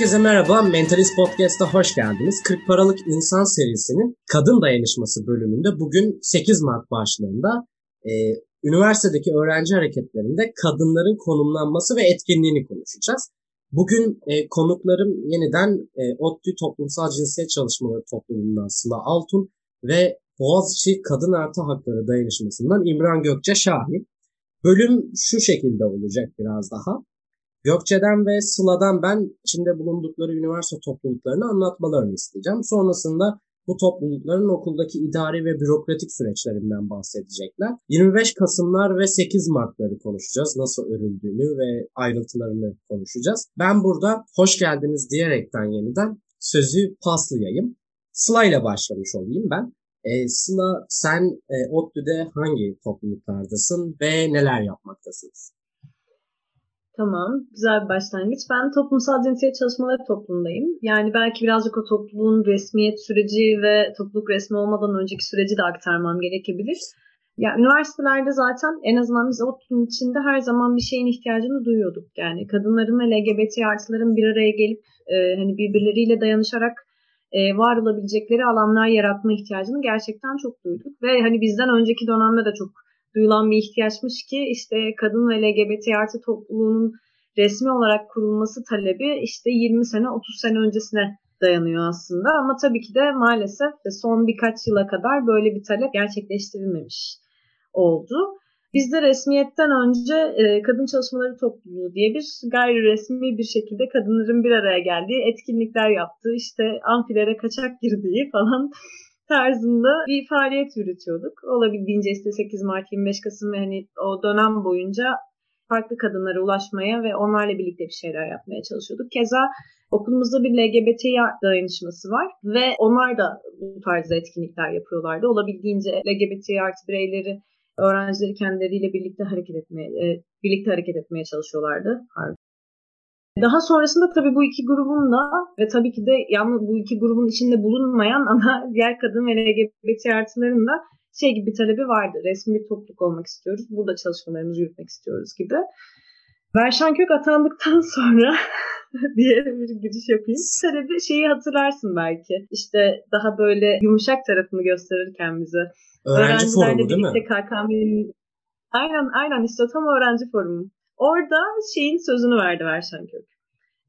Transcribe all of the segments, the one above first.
Herkese merhaba, Mentalist Podcast'a hoş geldiniz. 40 Paralık İnsan serisinin Kadın Dayanışması bölümünde bugün 8 Mart başlığında e, üniversitedeki öğrenci hareketlerinde kadınların konumlanması ve etkinliğini konuşacağız. Bugün e, konuklarım yeniden e, ODTÜ Toplumsal Cinsiyet Çalışmaları Topluluğundan Sıla Altun ve Boğaziçi Kadın Artı Hakları Dayanışması'ndan İmran Gökçe Şahin. Bölüm şu şekilde olacak biraz daha. Gökçe'den ve Sıla'dan ben içinde bulundukları üniversite topluluklarını anlatmalarını isteyeceğim. Sonrasında bu toplulukların okuldaki idari ve bürokratik süreçlerinden bahsedecekler. 25 Kasımlar ve 8 Mart'ları konuşacağız. Nasıl örüldüğünü ve ayrıntılarını konuşacağız. Ben burada hoş geldiniz diyerekten yeniden sözü paslayayım. Sıla ile başlamış olayım ben. E, Sıla sen e, ODTÜ'de hangi topluluklardasın ve neler yapmaktasınız? Tamam, güzel bir başlangıç. Ben toplumsal cinsiyet çalışmaları toplumundayım. Yani belki birazcık o topluluğun resmiyet süreci ve topluluk resmi olmadan önceki süreci de aktarmam gerekebilir. Ya üniversitelerde zaten en azından biz ODTÜ'nün içinde her zaman bir şeyin ihtiyacını duyuyorduk. Yani kadınların ve LGBT artıların bir araya gelip e, hani birbirleriyle dayanışarak e, var olabilecekleri alanlar yaratma ihtiyacını gerçekten çok duyduk. Ve hani bizden önceki dönemde de çok duyulan bir ihtiyaçmış ki işte kadın ve LGBT artı topluluğunun resmi olarak kurulması talebi işte 20 sene 30 sene öncesine dayanıyor aslında. Ama tabii ki de maalesef son birkaç yıla kadar böyle bir talep gerçekleştirilmemiş oldu. Bizde resmiyetten önce e, Kadın Çalışmaları Topluluğu diye bir gayri resmi bir şekilde kadınların bir araya geldiği etkinlikler yaptığı, işte amfilere kaçak girdiği falan tarzında bir faaliyet yürütüyorduk. Olabildiğince işte 8 Mart, 25 Kasım ve hani o dönem boyunca farklı kadınlara ulaşmaya ve onlarla birlikte bir şeyler yapmaya çalışıyorduk. Keza okulumuzda bir LGBT dayanışması var ve onlar da bu tarzda etkinlikler yapıyorlardı. Olabildiğince LGBT artı bireyleri, öğrencileri kendileriyle birlikte hareket etmeye, e, birlikte hareket etmeye çalışıyorlardı. Pardon. Daha sonrasında tabii bu iki grubun da ve tabii ki de yalnız bu iki grubun içinde bulunmayan ama diğer kadın ve LGBT artıların da şey gibi bir talebi vardı. Resmi bir topluluk olmak istiyoruz. Burada çalışmalarımızı yürütmek istiyoruz gibi. Berşan Kök atandıktan sonra diye bir giriş yapayım. Talebi şeyi hatırlarsın belki. İşte daha böyle yumuşak tarafını gösterirken bize. Öğrenci forumu değil mi? KKM'nin Aynen aynen işte tam öğrenci forumu. Orada şeyin sözünü verdi Verşen Kök.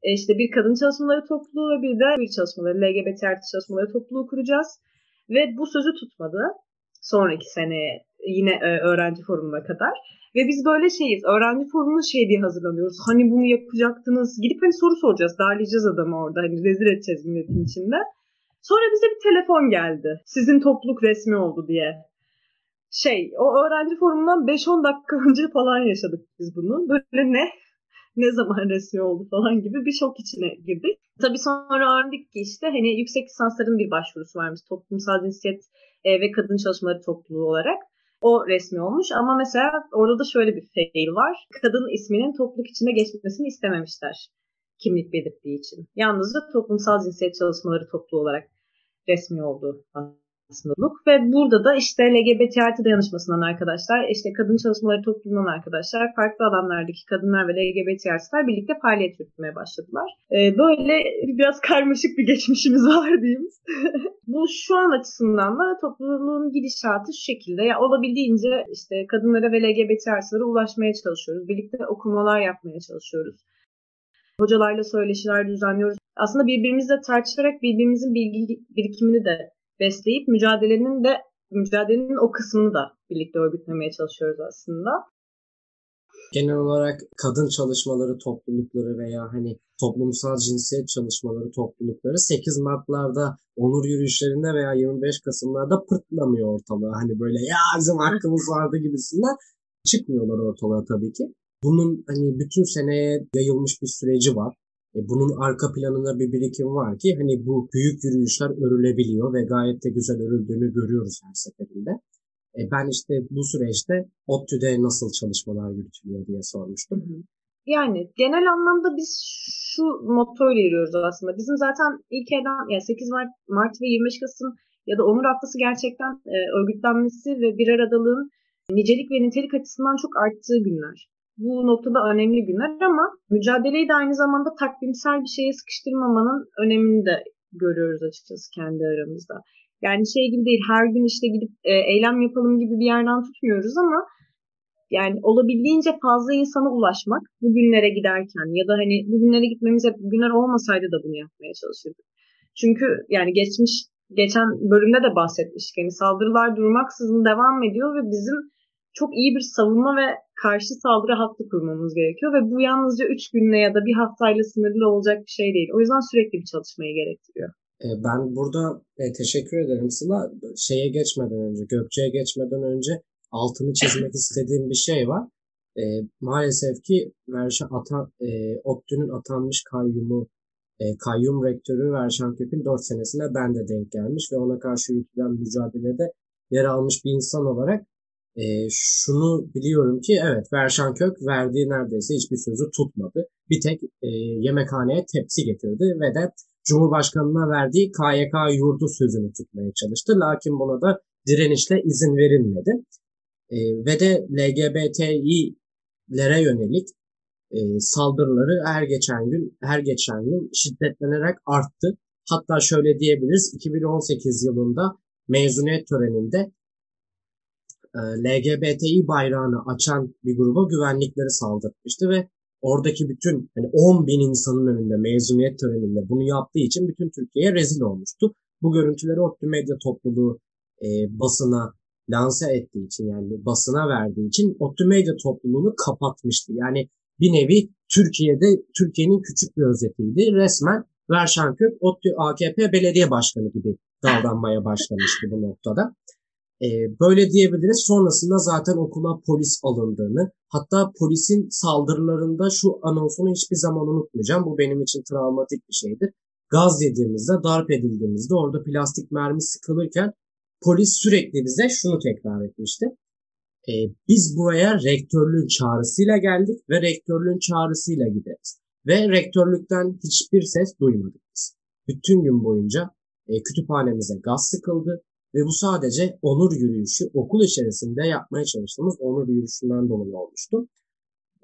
E işte bir kadın çalışmaları topluluğu ve bir de bir çalışmaları, LGBT artı çalışmaları topluluğu kuracağız. Ve bu sözü tutmadı. Sonraki sene yine e, öğrenci forumuna kadar. Ve biz böyle şeyiz. Öğrenci forumuna şey diye hazırlanıyoruz. Hani bunu yapacaktınız. Gidip hani soru soracağız. Darlayacağız adamı orada. Hani rezil edeceğiz milletin içinde. Sonra bize bir telefon geldi. Sizin topluluk resmi oldu diye şey o öğrenci forumundan 5-10 dakika önce falan yaşadık biz bunu. Böyle ne? ne zaman resmi oldu falan gibi bir şok içine girdik. Tabii sonra öğrendik ki işte hani yüksek lisansların bir başvurusu varmış toplumsal cinsiyet e, ve kadın çalışmaları topluluğu olarak. O resmi olmuş ama mesela orada da şöyle bir fail var. Kadın isminin topluluk içinde geçmesini istememişler kimlik belirttiği için. Yalnızca toplumsal cinsiyet çalışmaları topluluğu olarak resmi oldu aslında ve burada da işte LGBT artı dayanışmasından arkadaşlar, işte kadın çalışmaları toplumundan arkadaşlar, farklı alanlardaki kadınlar ve LGBT artılar birlikte faaliyet yürütmeye başladılar. Ee, böyle biraz karmaşık bir geçmişimiz var diyeyim. Bu şu an açısından da toplumun gidişatı şu şekilde. Ya olabildiğince işte kadınlara ve LGBT artılara ulaşmaya çalışıyoruz. Birlikte okumalar yapmaya çalışıyoruz. Hocalarla söyleşiler düzenliyoruz. Aslında birbirimizle tartışarak birbirimizin bilgi birikimini de besleyip mücadelenin de mücadelenin o kısmını da birlikte örgütlemeye çalışıyoruz aslında. Genel olarak kadın çalışmaları toplulukları veya hani toplumsal cinsiyet çalışmaları toplulukları 8 Mart'larda onur yürüyüşlerinde veya 25 Kasım'larda pırtlamıyor ortalığa. Hani böyle ya bizim hakkımız vardı gibisinden çıkmıyorlar ortalığa tabii ki. Bunun hani bütün seneye yayılmış bir süreci var. E, bunun arka planında bir birikim var ki hani bu büyük yürüyüşler örülebiliyor ve gayet de güzel örüldüğünü görüyoruz her seferinde. E, ben işte bu süreçte ODTÜ'de nasıl çalışmalar yürütülüyor diye sormuştum. Yani genel anlamda biz şu mottoyla yürüyoruz aslında. Bizim zaten ilk eden yani 8 Mart, Mart ve 25 Kasım ya da Onur Haftası gerçekten e, örgütlenmesi ve bir aradalığın nicelik ve nitelik açısından çok arttığı günler. Bu noktada önemli günler ama mücadeleyi de aynı zamanda takvimsel bir şeye sıkıştırmamanın önemini de görüyoruz açıkçası kendi aramızda. Yani şey gibi değil her gün işte gidip e, eylem yapalım gibi bir yerden tutmuyoruz ama yani olabildiğince fazla insana ulaşmak bugünlere giderken ya da hani bugünlere gitmemize günler olmasaydı da bunu yapmaya çalışırdık. Çünkü yani geçmiş geçen bölümde de bahsetmiştik. Yani saldırılar durmaksızın devam ediyor ve bizim çok iyi bir savunma ve karşı saldırı hattı kurmamız gerekiyor ve bu yalnızca 3 günle ya da bir haftayla sınırlı olacak bir şey değil. O yüzden sürekli bir çalışmayı gerektiriyor. E, ben burada e, teşekkür ederim Sıla. Şeye geçmeden önce, Gökçe'ye geçmeden önce altını çizmek istediğim bir şey var. E, maalesef ki Verşan atan, e, ODTÜ'nün atanmış kayyumu, e, kayyum rektörü Verşan Kök'ün 4 senesine ben de denk gelmiş ve ona karşı yürütülen mücadelede yer almış bir insan olarak e, şunu biliyorum ki evet Verşan Kök verdiği neredeyse hiçbir sözü tutmadı. Bir tek e, yemekhaneye tepsi getirdi ve de Cumhurbaşkanı'na verdiği KYK yurdu sözünü tutmaya çalıştı. Lakin buna da direnişle izin verilmedi. E, ve de LGBTİ'lere yönelik e, saldırıları her geçen gün her geçen gün şiddetlenerek arttı. Hatta şöyle diyebiliriz 2018 yılında mezuniyet töreninde e, LGBTİ bayrağını açan bir gruba güvenlikleri saldırmıştı ve oradaki bütün hani 10 bin insanın önünde mezuniyet töreninde bunu yaptığı için bütün Türkiye'ye rezil olmuştu. Bu görüntüleri ODTÜ medya topluluğu e, basına lanse ettiği için yani basına verdiği için ODTÜ medya topluluğunu kapatmıştı. Yani bir nevi Türkiye'de Türkiye'nin küçük bir özetiydi. Resmen Verşan Kök ODTÜ AKP belediye başkanı gibi davranmaya başlamıştı bu noktada. Ee, böyle diyebiliriz. Sonrasında zaten okula polis alındığını, hatta polisin saldırılarında şu anonsunu hiçbir zaman unutmayacağım. Bu benim için travmatik bir şeydir. Gaz yediğimizde, darp edildiğimizde orada plastik mermi sıkılırken polis sürekli bize şunu tekrar etmişti. E, biz buraya rektörlüğün çağrısıyla geldik ve rektörlüğün çağrısıyla gideriz. Ve rektörlükten hiçbir ses duymadık biz. Bütün gün boyunca e, kütüphanemize gaz sıkıldı ve bu sadece onur yürüyüşü okul içerisinde yapmaya çalıştığımız onur yürüyüşünden dolayı olmuştu.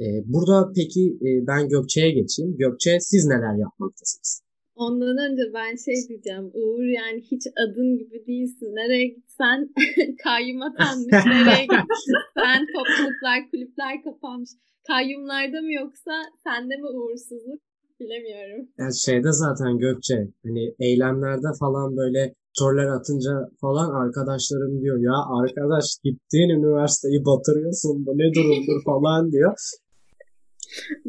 E, burada peki e, ben Gökçe'ye geçeyim. Gökçe siz neler yapmaktasınız? Ondan önce ben şey diyeceğim. Uğur yani hiç adın gibi değilsin. Nereye gitsen kayyum atanmış. Nereye gitsen topluluklar, kulüpler kapanmış. Kayyumlarda mı yoksa sende mi uğursuzluk bilemiyorum. Yani şeyde zaten Gökçe hani eylemlerde falan böyle torlar atınca falan arkadaşlarım diyor ya arkadaş gittiğin üniversiteyi batırıyorsun bu ne durumdur falan diyor.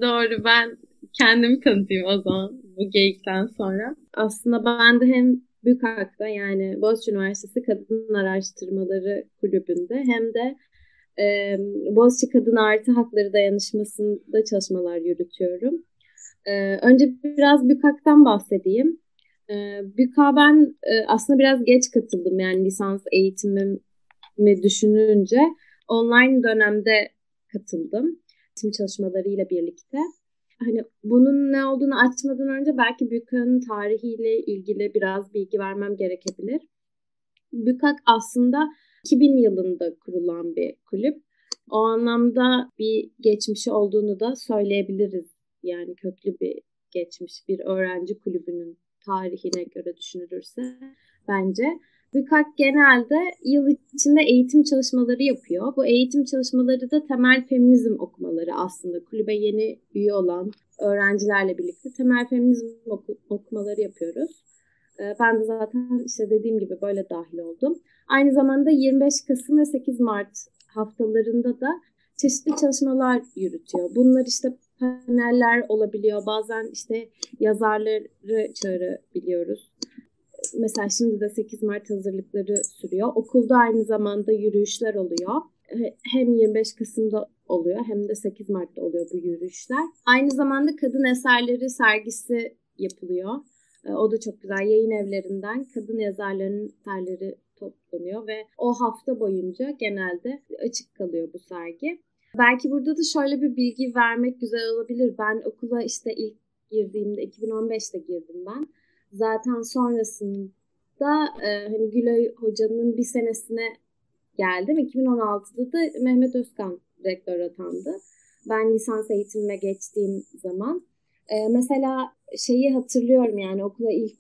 Doğru ben kendimi tanıtayım o zaman bu geyikten sonra. Aslında ben de hem Bükak'ta yani Boğaziçi Üniversitesi Kadın Araştırmaları Kulübü'nde hem de e, Boğaziçi Kadın Artı Hakları Dayanışması'nda çalışmalar yürütüyorum. E, önce biraz Bükak'tan bahsedeyim. E, Bükak'a ben e, aslında biraz geç katıldım yani lisans eğitimimi düşününce online dönemde katıldım. Eğitim çalışmalarıyla birlikte hani bunun ne olduğunu açmadan önce belki Bükak'ın tarihiyle ilgili biraz bilgi vermem gerekebilir. Bükak aslında 2000 yılında kurulan bir kulüp. O anlamda bir geçmişi olduğunu da söyleyebiliriz. Yani köklü bir geçmiş bir öğrenci kulübünün tarihine göre düşünülürse bence. BÜKAK genelde yıl içinde eğitim çalışmaları yapıyor. Bu eğitim çalışmaları da temel feminizm okumaları aslında. Kulübe yeni üye olan öğrencilerle birlikte temel feminizm oku- okumaları yapıyoruz. Ee, ben de zaten işte dediğim gibi böyle dahil oldum. Aynı zamanda 25 Kasım ve 8 Mart haftalarında da çeşitli çalışmalar yürütüyor. Bunlar işte paneller olabiliyor. Bazen işte yazarları çağırabiliyoruz mesela şimdi de 8 Mart hazırlıkları sürüyor. Okulda aynı zamanda yürüyüşler oluyor. Hem 25 Kasım'da oluyor hem de 8 Mart'ta oluyor bu yürüyüşler. Aynı zamanda kadın eserleri sergisi yapılıyor. E, o da çok güzel. Yayın evlerinden kadın yazarların eserleri toplanıyor ve o hafta boyunca genelde açık kalıyor bu sergi. Belki burada da şöyle bir bilgi vermek güzel olabilir. Ben okula işte ilk girdiğimde 2015'te girdim ben. Zaten sonrasında e, hani Gülay Hoca'nın bir senesine geldim. 2016'da da Mehmet Özkan rektör atandı. Ben lisans eğitimime geçtiğim zaman. E, mesela şeyi hatırlıyorum yani okula ilk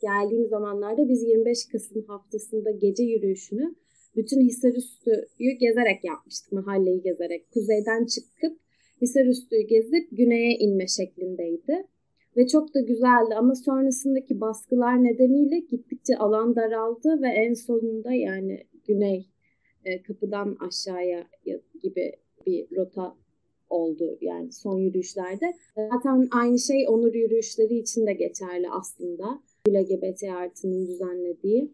geldiğim zamanlarda biz 25 Kasım haftasında gece yürüyüşünü bütün Hisarüstü'yü gezerek yapmıştık. Mahalleyi gezerek. Kuzeyden çıkıp Hisarüstü'yü gezip güneye inme şeklindeydi. Ve çok da güzeldi ama sonrasındaki baskılar nedeniyle gittikçe alan daraldı ve en sonunda yani güney e, kapıdan aşağıya gibi bir rota oldu yani son yürüyüşlerde. Zaten aynı şey onur yürüyüşleri için de geçerli aslında. LGBT artının düzenlediği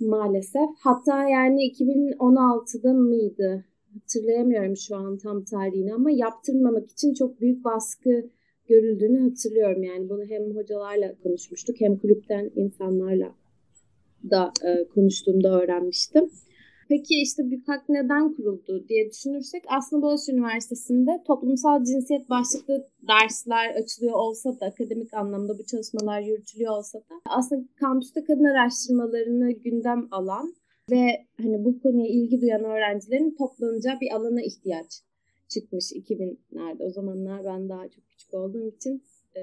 maalesef. Hatta yani 2016'da mıydı? Hatırlayamıyorum şu an tam tarihini ama yaptırmamak için çok büyük baskı görüldüğünü hatırlıyorum. Yani bunu hem hocalarla konuşmuştuk hem kulüpten insanlarla da e, konuştuğumda öğrenmiştim. Peki işte BÜKAK neden kuruldu diye düşünürsek aslında Boğaziçi Üniversitesi'nde toplumsal cinsiyet başlıklı dersler açılıyor olsa da akademik anlamda bu çalışmalar yürütülüyor olsa da aslında kampüste kadın araştırmalarını gündem alan ve hani bu konuya ilgi duyan öğrencilerin toplanacağı bir alana ihtiyaç çıkmış 2000'lerde. O zamanlar ben daha çok küçük olduğum için e,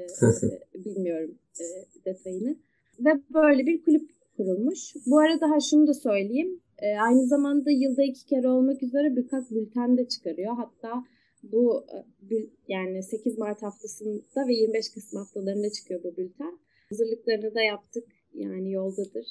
bilmiyorum e, detayını. Ve böyle bir kulüp kurulmuş. Bu arada ha şunu da söyleyeyim. E, aynı zamanda yılda iki kere olmak üzere birkaç bülten de çıkarıyor. Hatta bu e, yani 8 Mart haftasında ve 25 Kasım haftalarında çıkıyor bu bülten. Hazırlıklarını da yaptık. Yani yoldadır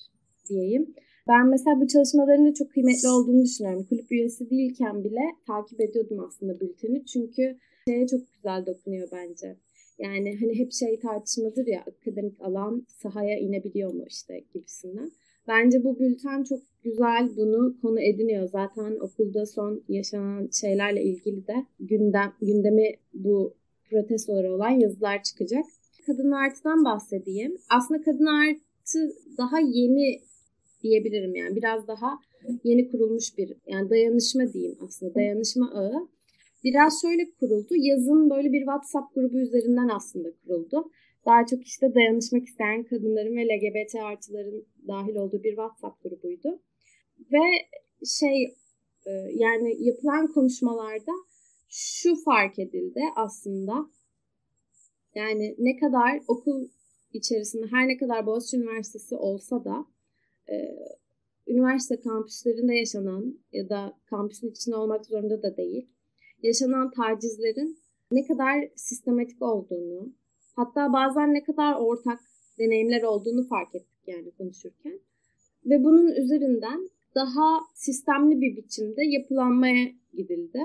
diyeyim. Ben mesela bu çalışmaların da çok kıymetli olduğunu düşünüyorum. Kulüp üyesi değilken bile takip ediyordum aslında bülteni. Çünkü şeye çok güzel dokunuyor bence. Yani hani hep şey tartışmadır ya akademik alan sahaya inebiliyor mu işte gibisinden. Bence bu bülten çok güzel bunu konu ediniyor. Zaten okulda son yaşanan şeylerle ilgili de gündem, gündemi bu protestoları olan yazılar çıkacak. Kadın artıdan bahsedeyim. Aslında kadın artı daha yeni diyebilirim yani. Biraz daha yeni kurulmuş bir yani dayanışma diyeyim aslında. Dayanışma ağı. Biraz şöyle kuruldu. Yazın böyle bir WhatsApp grubu üzerinden aslında kuruldu. Daha çok işte dayanışmak isteyen kadınların ve LGBT artıların dahil olduğu bir WhatsApp grubuydu. Ve şey e, yani yapılan konuşmalarda şu fark edildi aslında. Yani ne kadar okul içerisinde her ne kadar Boğaziçi Üniversitesi olsa da e, üniversite kampüslerinde yaşanan ya da kampüsün içinde olmak zorunda da değil yaşanan tacizlerin ne kadar sistematik olduğunu hatta bazen ne kadar ortak deneyimler olduğunu fark ettik yani konuşurken. Ve bunun üzerinden daha sistemli bir biçimde yapılanmaya gidildi.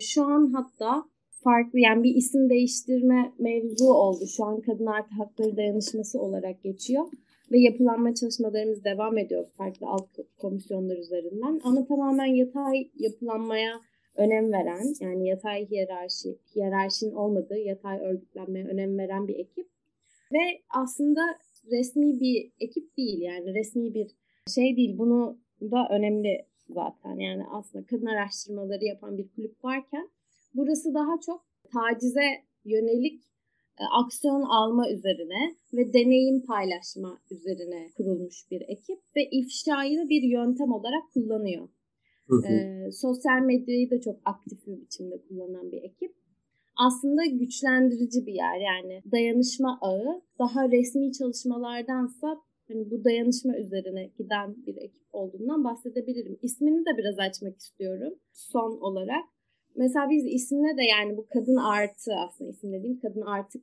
Şu an hatta farklı yani bir isim değiştirme mevzu oldu. Şu an Kadın Artı Hakları Dayanışması olarak geçiyor. Ve yapılanma çalışmalarımız devam ediyor farklı alt komisyonlar üzerinden. Ama tamamen yatay yapılanmaya önem veren yani yatay hiyerarşi, hiyerarşinin olmadığı yatay örgütlenmeye önem veren bir ekip. Ve aslında resmi bir ekip değil yani resmi bir şey değil. Bunu da önemli zaten yani aslında kadın araştırmaları yapan bir kulüp varken burası daha çok tacize yönelik e, aksiyon alma üzerine ve deneyim paylaşma üzerine kurulmuş bir ekip ve ifşayı bir yöntem olarak kullanıyor. E, sosyal medyayı da çok aktif bir biçimde kullanan bir ekip. Aslında güçlendirici bir yer yani dayanışma ağı daha resmi çalışmalardansa hani bu dayanışma üzerine giden bir ekip olduğundan bahsedebilirim. İsmini de biraz açmak istiyorum son olarak. Mesela biz isimle de yani bu kadın artı aslında isim dediğim kadın artı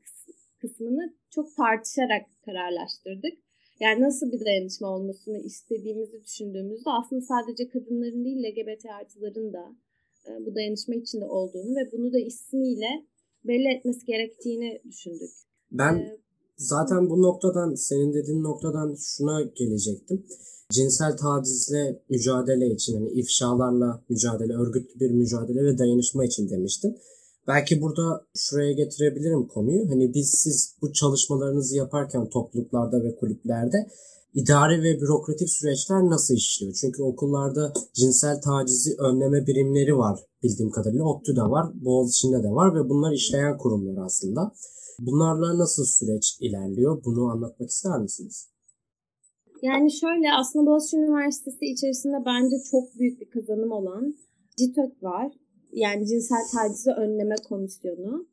kısmını çok tartışarak kararlaştırdık. Yani nasıl bir dayanışma olmasını istediğimizi düşündüğümüzde aslında sadece kadınların değil LGBT artıların da e, bu dayanışma içinde olduğunu ve bunu da ismiyle belli etmesi gerektiğini düşündük. Ben ee, zaten bu noktadan senin dediğin noktadan şuna gelecektim. Cinsel tacizle mücadele için hani ifşalarla mücadele, örgütlü bir mücadele ve dayanışma için demiştim. Belki burada şuraya getirebilirim konuyu. Hani biz siz bu çalışmalarınızı yaparken topluluklarda ve kulüplerde idari ve bürokratik süreçler nasıl işliyor? Çünkü okullarda cinsel tacizi önleme birimleri var bildiğim kadarıyla. ODTÜ'de var, Boğaziçi'nde de var ve bunlar işleyen kurumlar aslında. Bunlarla nasıl süreç ilerliyor? Bunu anlatmak ister misiniz? Yani şöyle aslında Boğaziçi Üniversitesi içerisinde bence çok büyük bir kazanım olan CİTÖK var yani cinsel tacizi önleme komisyonu.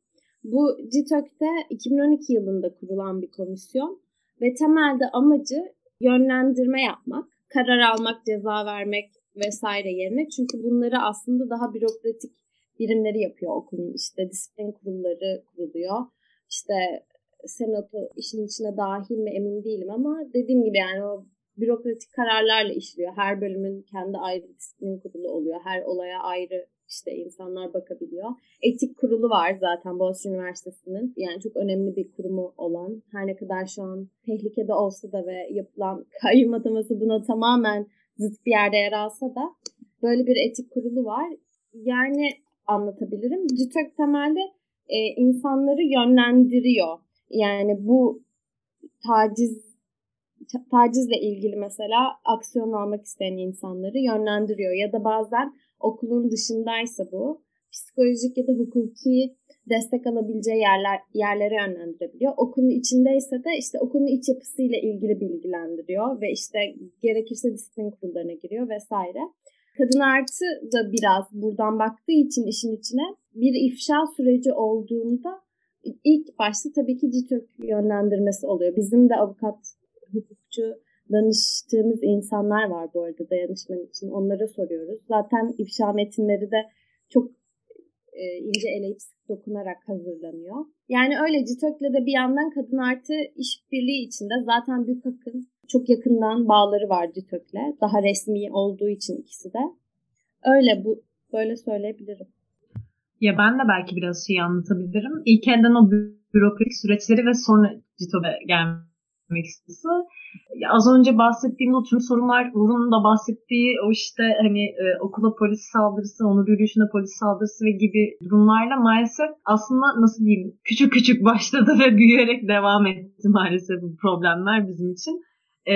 Bu CİTÖK'te 2012 yılında kurulan bir komisyon ve temelde amacı yönlendirme yapmak, karar almak, ceza vermek vesaire yerine. Çünkü bunları aslında daha bürokratik birimleri yapıyor okulun. İşte disiplin kurulları kuruluyor. İşte senato işin içine dahil mi emin değilim ama dediğim gibi yani o bürokratik kararlarla işliyor. Her bölümün kendi ayrı disiplin kurulu oluyor. Her olaya ayrı işte insanlar bakabiliyor. Etik kurulu var zaten Boğaziçi Üniversitesi'nin. Yani çok önemli bir kurumu olan. Her ne kadar şu an tehlikede olsa da ve yapılan kayyum ataması buna tamamen zıt bir yerde yer alsa da böyle bir etik kurulu var. Yani anlatabilirim. CİTÖK temelde e, insanları yönlendiriyor. Yani bu taciz tacizle ilgili mesela aksiyon almak isteyen insanları yönlendiriyor ya da bazen okulun dışındaysa bu psikolojik ya da hukuki destek alabileceği yerler yerlere yönlendirebiliyor. Okulun içindeyse de işte okulun iç yapısıyla ilgili bilgilendiriyor ve işte gerekirse disiplin kurullarına giriyor vesaire. Kadın artı da biraz buradan baktığı için işin içine bir ifşa süreci olduğunda ilk başta tabii ki CİTÖK yönlendirmesi oluyor. Bizim de avukat, hukukçu danıştığımız insanlar var bu arada dayanışman için. Onlara soruyoruz. Zaten ifşa metinleri de çok e, ince eleyip dokunarak hazırlanıyor. Yani öyle CİTÖK'le de bir yandan kadın artı işbirliği içinde zaten büyük akın çok yakından bağları var CİTÖK'le. Daha resmi olduğu için ikisi de. Öyle bu böyle söyleyebilirim. Ya ben de belki biraz şey anlatabilirim. İlk elden o bürokratik süreçleri ve sonra CİTÖK'e gelmek istiyorsa az önce bahsettiğim o tüm sorunlar Uğur'un da bahsettiği o işte hani e, okula polis saldırısı, onur yürüyüşüne polis saldırısı ve gibi durumlarla maalesef aslında nasıl diyeyim küçük küçük başladı ve büyüyerek devam etti maalesef bu problemler bizim için. Ee,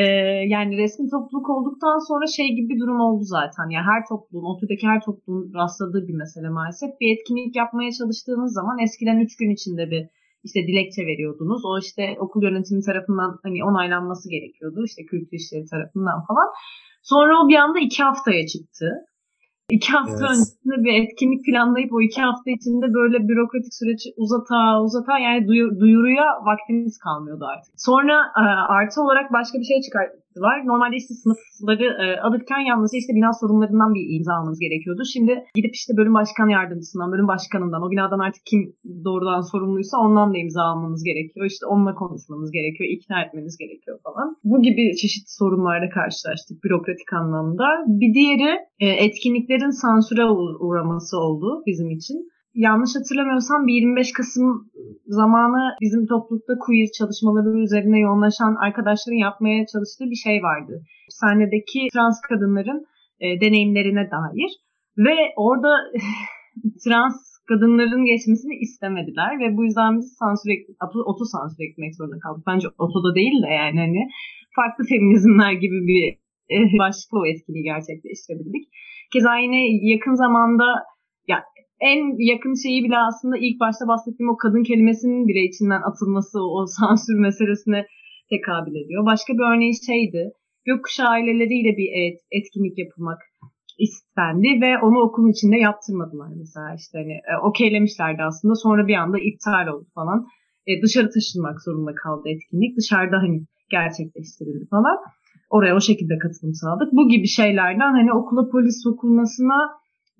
yani resmi topluluk olduktan sonra şey gibi bir durum oldu zaten. Yani her topluluğun, o her topluluğun rastladığı bir mesele maalesef. Bir etkinlik yapmaya çalıştığınız zaman eskiden 3 gün içinde bir işte dilekçe veriyordunuz. O işte okul yönetimi tarafından hani onaylanması gerekiyordu. İşte kültür işleri tarafından falan. Sonra o bir anda iki haftaya çıktı. İki hafta evet. öncesinde bir etkinlik planlayıp o iki hafta içinde böyle bürokratik süreci uzata uzata yani duyuruya vaktimiz kalmıyordu artık. Sonra e, artı olarak başka bir şey çıkarttılar. Normalde işte sınıfları e, alırken yalnızca işte bina sorunlarından bir imza almanız gerekiyordu. Şimdi gidip işte bölüm başkan yardımcısından, bölüm başkanından, o binadan artık kim doğrudan sorumluysa ondan da imza almanız gerekiyor. İşte onunla konuşmanız gerekiyor, ikna etmeniz gerekiyor falan. Bu gibi çeşitli sorunlarla karşılaştık bürokratik anlamda. Bir diğeri e, etkinlikleri haberlerin sansüre uğraması oldu bizim için. Yanlış hatırlamıyorsam bir 25 Kasım zamanı bizim toplulukta queer çalışmaları üzerine yoğunlaşan arkadaşların yapmaya çalıştığı bir şey vardı. Sahnedeki trans kadınların e, deneyimlerine dair. Ve orada trans kadınların geçmesini istemediler ve bu yüzden biz sansür oto sansür etmek zorunda kaldık. Bence otoda değil de yani hani farklı feminizmler gibi bir e, başlıkla o etkinliği gerçekleştirebildik. Keza yine yakın zamanda en yakın şeyi bile aslında ilk başta bahsettiğim o kadın kelimesinin bile içinden atılması o sansür meselesine tekabül ediyor. Başka bir örneği şeydi. Gökkuşağı aileleriyle bir et, etkinlik yapılmak istendi ve onu okulun içinde yaptırmadılar mesela işte hani e, okeylemişlerdi aslında sonra bir anda iptal oldu falan. E, dışarı taşınmak zorunda kaldı etkinlik. Dışarıda hani gerçekleştirildi falan. Oraya o şekilde katılım sağladık. Bu gibi şeylerden hani okula polis sokulmasına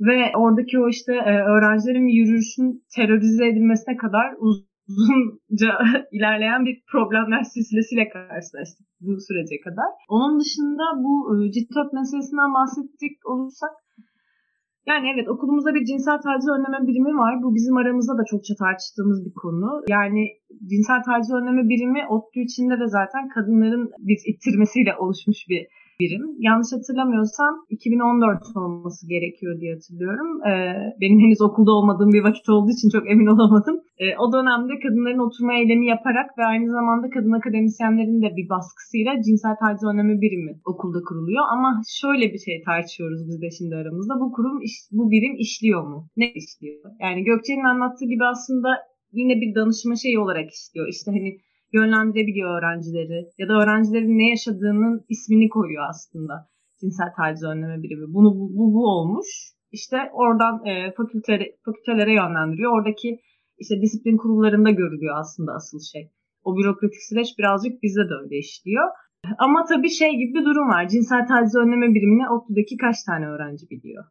ve oradaki o işte e, öğrencilerin yürüyüşün terörize edilmesine kadar uzunca ilerleyen bir problemler silsilesiyle karşılaştık bu sürece kadar. Onun dışında bu e, CİTÖP meselesinden bahsettik olursak yani evet okulumuzda bir cinsel taciz önleme birimi var. Bu bizim aramızda da çokça tartıştığımız bir konu. Yani cinsel taciz önleme birimi ODTÜ içinde de zaten kadınların bir ittirmesiyle oluşmuş bir birim. Yanlış hatırlamıyorsam 2014 olması gerekiyor diye hatırlıyorum. Ee, benim henüz okulda olmadığım bir vakit olduğu için çok emin olamadım. Ee, o dönemde kadınların oturma eylemi yaparak ve aynı zamanda kadın akademisyenlerin de bir baskısıyla cinsel taciz önleme birimi okulda kuruluyor. Ama şöyle bir şey tartışıyoruz biz de şimdi aramızda. Bu kurum, bu birim işliyor mu? Ne işliyor? Yani Gökçe'nin anlattığı gibi aslında yine bir danışma şeyi olarak işliyor. İşte hani yönlendirebiliyor öğrencileri ya da öğrencilerin ne yaşadığının ismini koyuyor aslında cinsel taciz önleme birimi. Bunu bu, bu, bu olmuş. işte oradan e, fakültelere, fakültelere yönlendiriyor. Oradaki işte disiplin kurullarında görülüyor aslında asıl şey. O bürokratik süreç birazcık bizde de öyle işliyor. Ama tabii şey gibi bir durum var. Cinsel taciz önleme birimini ODTÜ'deki kaç tane öğrenci biliyor?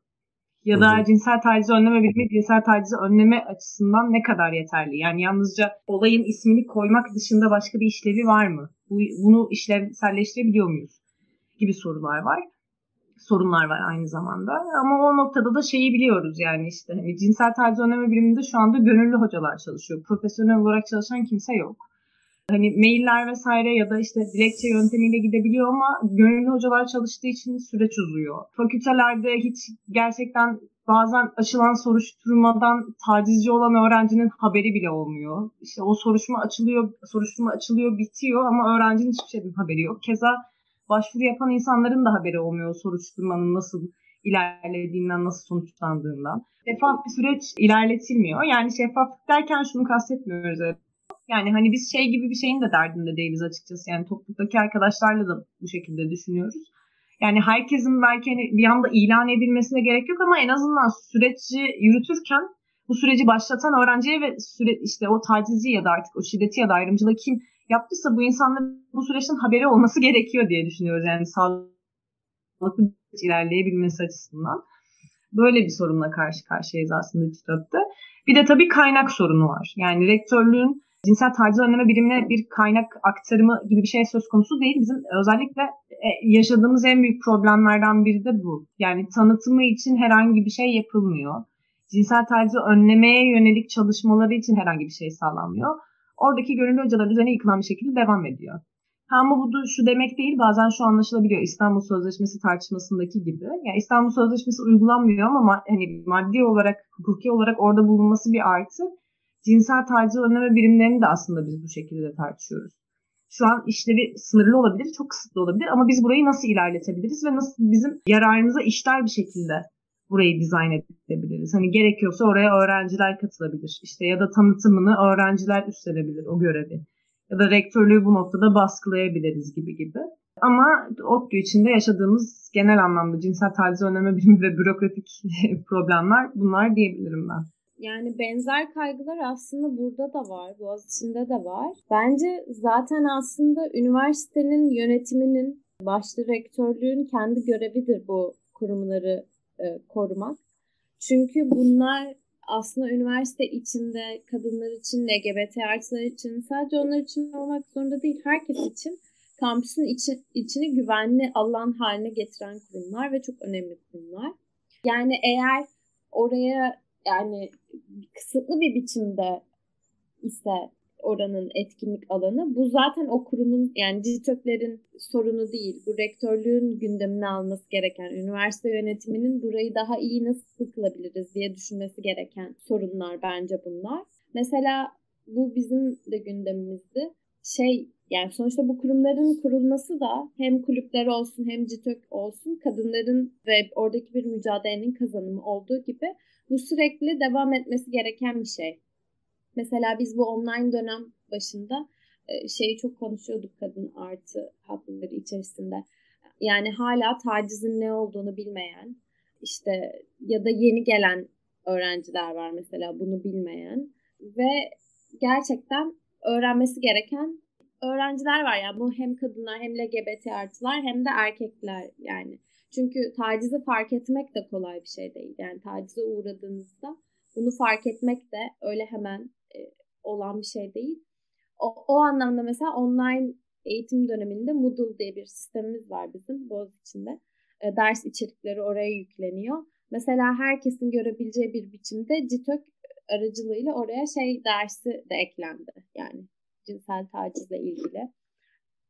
Ya da cinsel taciz önleme birimi cinsel tacizi önleme açısından ne kadar yeterli? Yani yalnızca olayın ismini koymak dışında başka bir işlevi var mı? Bu, bunu işlevselleştirebiliyor muyuz? Gibi sorular var. Sorunlar var aynı zamanda. Ama o noktada da şeyi biliyoruz yani işte hani cinsel taciz önleme biriminde şu anda gönüllü hocalar çalışıyor. Profesyonel olarak çalışan kimse yok. Hani mailler vesaire ya da işte dilekçe yöntemiyle gidebiliyor ama gönüllü hocalar çalıştığı için süreç uzuyor. Fakültelerde hiç gerçekten bazen açılan soruşturmadan tacizci olan öğrencinin haberi bile olmuyor. İşte o soruşturma açılıyor, soruşturma açılıyor, bitiyor ama öğrencinin hiçbir şeyden haberi yok. Keza başvuru yapan insanların da haberi olmuyor soruşturmanın nasıl ilerlediğinden, nasıl sonuçlandığından. Şeffaf bir süreç ilerletilmiyor. Yani şeffaflık derken şunu kastetmiyoruz. Yani hani biz şey gibi bir şeyin de derdinde değiliz açıkçası. Yani topluluktaki arkadaşlarla da bu şekilde düşünüyoruz. Yani herkesin belki hani bir anda ilan edilmesine gerek yok ama en azından süreci yürütürken bu süreci başlatan öğrenciye ve süre, işte o tacizi ya da artık o şiddeti ya da ayrımcılığı kim yaptıysa bu insanların bu süreçten haberi olması gerekiyor diye düşünüyoruz. Yani sağlıklı ilerleyebilmesi açısından. Böyle bir sorunla karşı karşıyayız aslında kitapta. Bir de tabii kaynak sorunu var. Yani rektörlüğün cinsel taciz önleme birimine bir kaynak aktarımı gibi bir şey söz konusu değil. Bizim özellikle e, yaşadığımız en büyük problemlerden biri de bu. Yani tanıtımı için herhangi bir şey yapılmıyor. Cinsel tacizi önlemeye yönelik çalışmaları için herhangi bir şey sağlanmıyor. Oradaki gönüllü hocalar üzerine yıkılan bir şekilde devam ediyor. Ama bu da şu demek değil bazen şu anlaşılabiliyor İstanbul Sözleşmesi tartışmasındaki gibi. Yani İstanbul Sözleşmesi uygulanmıyor ama hani maddi olarak, hukuki olarak orada bulunması bir artı cinsel taciz önleme birimlerini de aslında biz bu şekilde tartışıyoruz. Şu an işlevi sınırlı olabilir, çok kısıtlı olabilir ama biz burayı nasıl ilerletebiliriz ve nasıl bizim yararımıza işler bir şekilde burayı dizayn edebiliriz. Hani gerekiyorsa oraya öğrenciler katılabilir. İşte ya da tanıtımını öğrenciler üstlenebilir o görevi. Ya da rektörlüğü bu noktada baskılayabiliriz gibi gibi. Ama ODTÜ içinde yaşadığımız genel anlamda cinsel taciz önleme birimi ve bürokratik problemler bunlar diyebilirim ben. Yani benzer kaygılar aslında burada da var, Boğaziçi'nde de var. Bence zaten aslında üniversitenin yönetiminin, başta rektörlüğün kendi görevidir bu kurumları e, korumak. Çünkü bunlar aslında üniversite içinde kadınlar için, LGBT artılar için, sadece onlar için olmak zorunda değil, herkes için kampüsün içi, içini güvenli alan haline getiren kurumlar ve çok önemli kurumlar. Yani eğer oraya yani kısıtlı bir biçimde ise oranın etkinlik alanı. Bu zaten o kurumun yani CİTÖK'lerin sorunu değil. Bu rektörlüğün gündemine alması gereken, üniversite yönetiminin burayı daha iyi nasıl kılabiliriz diye düşünmesi gereken sorunlar bence bunlar. Mesela bu bizim de gündemimizdi. Şey yani sonuçta bu kurumların kurulması da hem kulüpler olsun hem CİTÖK olsun kadınların ve oradaki bir mücadelenin kazanımı olduğu gibi bu sürekli devam etmesi gereken bir şey. Mesela biz bu online dönem başında e, şeyi çok konuşuyorduk kadın artı hakları içerisinde. Yani hala tacizin ne olduğunu bilmeyen işte ya da yeni gelen öğrenciler var mesela bunu bilmeyen ve gerçekten öğrenmesi gereken öğrenciler var. Yani bu hem kadınlar hem LGBT artılar hem de erkekler yani. Çünkü tacizi fark etmek de kolay bir şey değil. Yani tacize uğradığınızda bunu fark etmek de öyle hemen e, olan bir şey değil. O, o anlamda mesela online eğitim döneminde Moodle diye bir sistemimiz var bizim Boğaziçi'nde. E, ders içerikleri oraya yükleniyor. Mesela herkesin görebileceği bir biçimde CİTÖK aracılığıyla oraya şey dersi de eklendi. Yani cinsel tacizle ilgili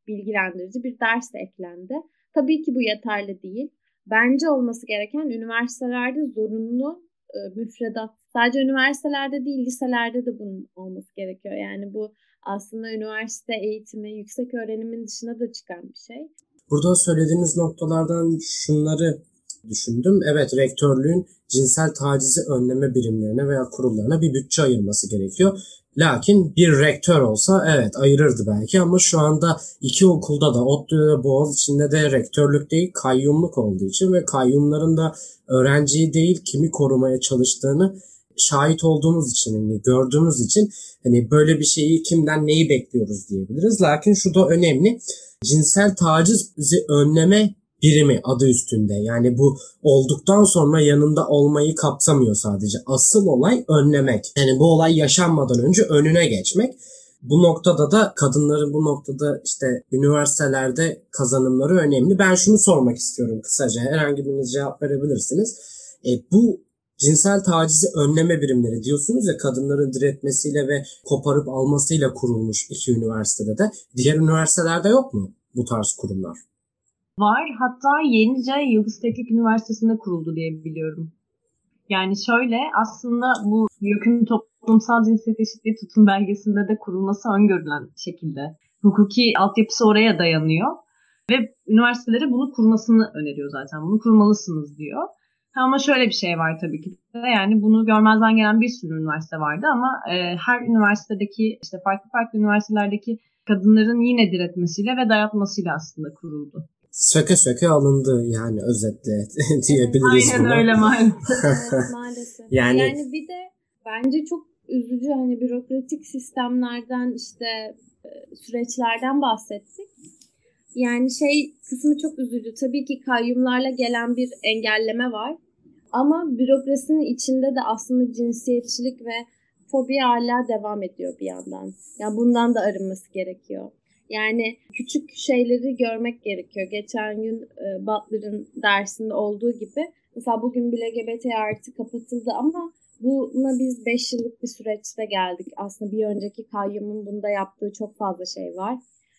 bilgilendirici bir ders de eklendi. Tabii ki bu yeterli değil. Bence olması gereken üniversitelerde zorunlu e, müfredat. Sadece üniversitelerde değil, liselerde de bunun olması gerekiyor. Yani bu aslında üniversite eğitimi, yüksek öğrenimin dışına da çıkan bir şey. Burada söylediğiniz noktalardan şunları düşündüm. Evet rektörlüğün cinsel tacizi önleme birimlerine veya kurullarına bir bütçe ayırması gerekiyor. Lakin bir rektör olsa evet ayırırdı belki ama şu anda iki okulda da ODTÜ ve Boğaz içinde de rektörlük değil kayyumluk olduğu için ve kayyumların da öğrenciyi değil kimi korumaya çalıştığını şahit olduğumuz için, hani gördüğümüz için hani böyle bir şeyi kimden neyi bekliyoruz diyebiliriz. Lakin şu da önemli. Cinsel tacizi önleme birimi adı üstünde. Yani bu olduktan sonra yanında olmayı kapsamıyor sadece. Asıl olay önlemek. Yani bu olay yaşanmadan önce önüne geçmek. Bu noktada da kadınların bu noktada işte üniversitelerde kazanımları önemli. Ben şunu sormak istiyorum kısaca. Herhangi biriniz cevap verebilirsiniz. E, bu cinsel tacizi önleme birimleri diyorsunuz ya kadınların diretmesiyle ve koparıp almasıyla kurulmuş iki üniversitede de. Diğer üniversitelerde yok mu bu tarz kurumlar? Var. Hatta Yenice Yıldız Teknik Üniversitesi'nde kuruldu diye biliyorum. Yani şöyle aslında bu YÖK'ün toplumsal cinsiyet eşitliği tutum belgesinde de kurulması öngörülen şekilde. Hukuki altyapısı oraya dayanıyor. Ve üniversitelere bunu kurmasını öneriyor zaten. Bunu kurmalısınız diyor. Ama şöyle bir şey var tabii ki de. Yani bunu görmezden gelen bir sürü üniversite vardı ama e, her üniversitedeki işte farklı farklı üniversitelerdeki kadınların yine diretmesiyle ve dayatmasıyla aslında kuruldu söke söke alındı yani özetle diyebiliriz Aynen buna. öyle maalesef. evet, maalesef. Yani, yani bir de bence çok üzücü hani bürokratik sistemlerden işte e, süreçlerden bahsettik. Yani şey kısmı çok üzücü. Tabii ki kayyumlarla gelen bir engelleme var. Ama bürokrasinin içinde de aslında cinsiyetçilik ve fobi hala devam ediyor bir yandan. Yani bundan da arınması gerekiyor. Yani küçük şeyleri görmek gerekiyor. Geçen gün e, Butler'ın dersinde olduğu gibi mesela bugün bile LGBT artı kapatıldı ama buna biz 5 yıllık bir süreçte geldik. Aslında bir önceki kayyumun bunda yaptığı çok fazla şey var.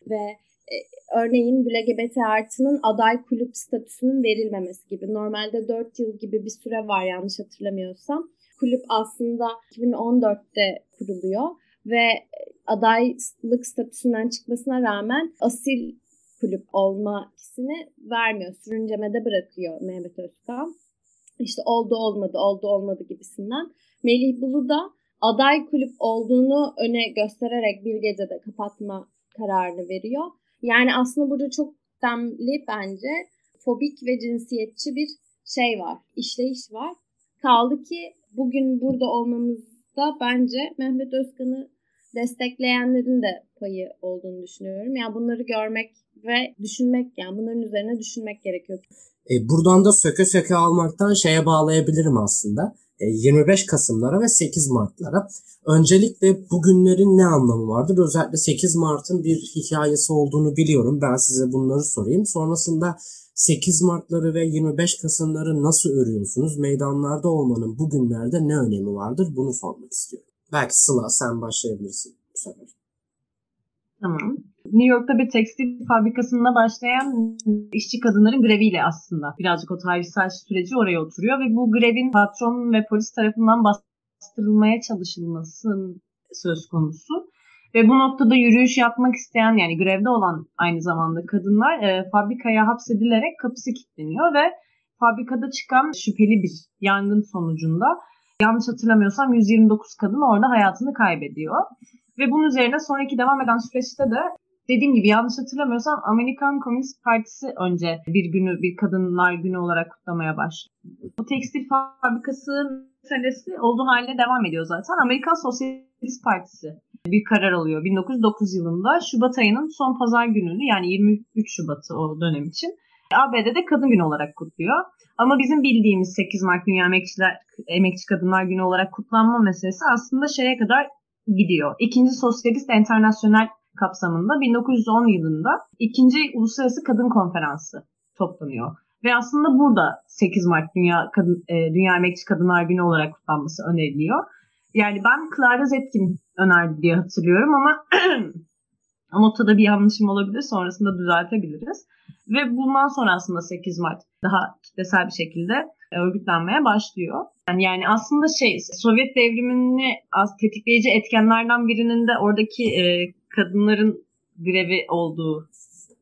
Ve e, örneğin LGBT artının aday kulüp statüsünün verilmemesi gibi. Normalde 4 yıl gibi bir süre var yanlış hatırlamıyorsam. Kulüp aslında 2014'te kuruluyor ve adaylık statüsünden çıkmasına rağmen asil kulüp olma hissini vermiyor. Sürüncemede bırakıyor Mehmet Özkan. İşte oldu olmadı, oldu olmadı gibisinden. Melih Bulu da aday kulüp olduğunu öne göstererek bir gecede kapatma kararını veriyor. Yani aslında burada çok demli bence fobik ve cinsiyetçi bir şey var, işleyiş var. Kaldı ki bugün burada olmamızda bence Mehmet Özkan'ı destekleyenlerin de payı olduğunu düşünüyorum. Yani bunları görmek ve düşünmek yani bunların üzerine düşünmek gerekiyor. E, buradan da söke söke almaktan şeye bağlayabilirim aslında. E, 25 Kasımlara ve 8 Mart'lara. Öncelikle bugünlerin ne anlamı vardır? Özellikle 8 Mart'ın bir hikayesi olduğunu biliyorum. Ben size bunları sorayım. Sonrasında 8 Mart'ları ve 25 Kasım'ları nasıl örüyorsunuz? Meydanlarda olmanın bugünlerde ne önemi vardır? Bunu sormak istiyorum. Belki Sıla sen başlayabilirsin bu sefer. Tamam. New York'ta bir tekstil fabrikasında başlayan işçi kadınların greviyle aslında birazcık o tarihsel süreci oraya oturuyor ve bu grevin patron ve polis tarafından bastırılmaya çalışılması söz konusu. Ve bu noktada yürüyüş yapmak isteyen yani grevde olan aynı zamanda kadınlar e, fabrikaya hapsedilerek kapısı kilitleniyor ve fabrikada çıkan şüpheli bir yangın sonucunda yanlış hatırlamıyorsam 129 kadın orada hayatını kaybediyor. Ve bunun üzerine sonraki devam eden süreçte de dediğim gibi yanlış hatırlamıyorsam Amerikan Komünist Partisi önce bir günü bir kadınlar günü olarak kutlamaya başlıyor. Bu tekstil fabrikası meselesi olduğu halde devam ediyor zaten. Amerikan Sosyalist Partisi bir karar alıyor 1909 yılında Şubat ayının son pazar gününü yani 23 Şubat'ı o dönem için ABD'de Kadın Günü olarak kutluyor. Ama bizim bildiğimiz 8 Mart Dünya Emekçiler, Emekçi Kadınlar Günü olarak kutlanma meselesi aslında şeye kadar gidiyor. İkinci Sosyalist Enternasyonel kapsamında 1910 yılında ikinci Uluslararası Kadın Konferansı toplanıyor. Ve aslında burada 8 Mart Dünya Kadın e, Dünya Emekçi Kadınlar Günü olarak kutlanması öneriliyor. Yani ben Clara Zetkin önerdi diye hatırlıyorum ama notta bir yanlışım olabilir. Sonrasında düzeltebiliriz. Ve bundan sonra aslında 8 Mart daha kitlesel bir şekilde örgütlenmeye başlıyor. Yani, yani aslında şey Sovyet devrimini az tetikleyici etkenlerden birinin de oradaki e, kadınların grevi olduğu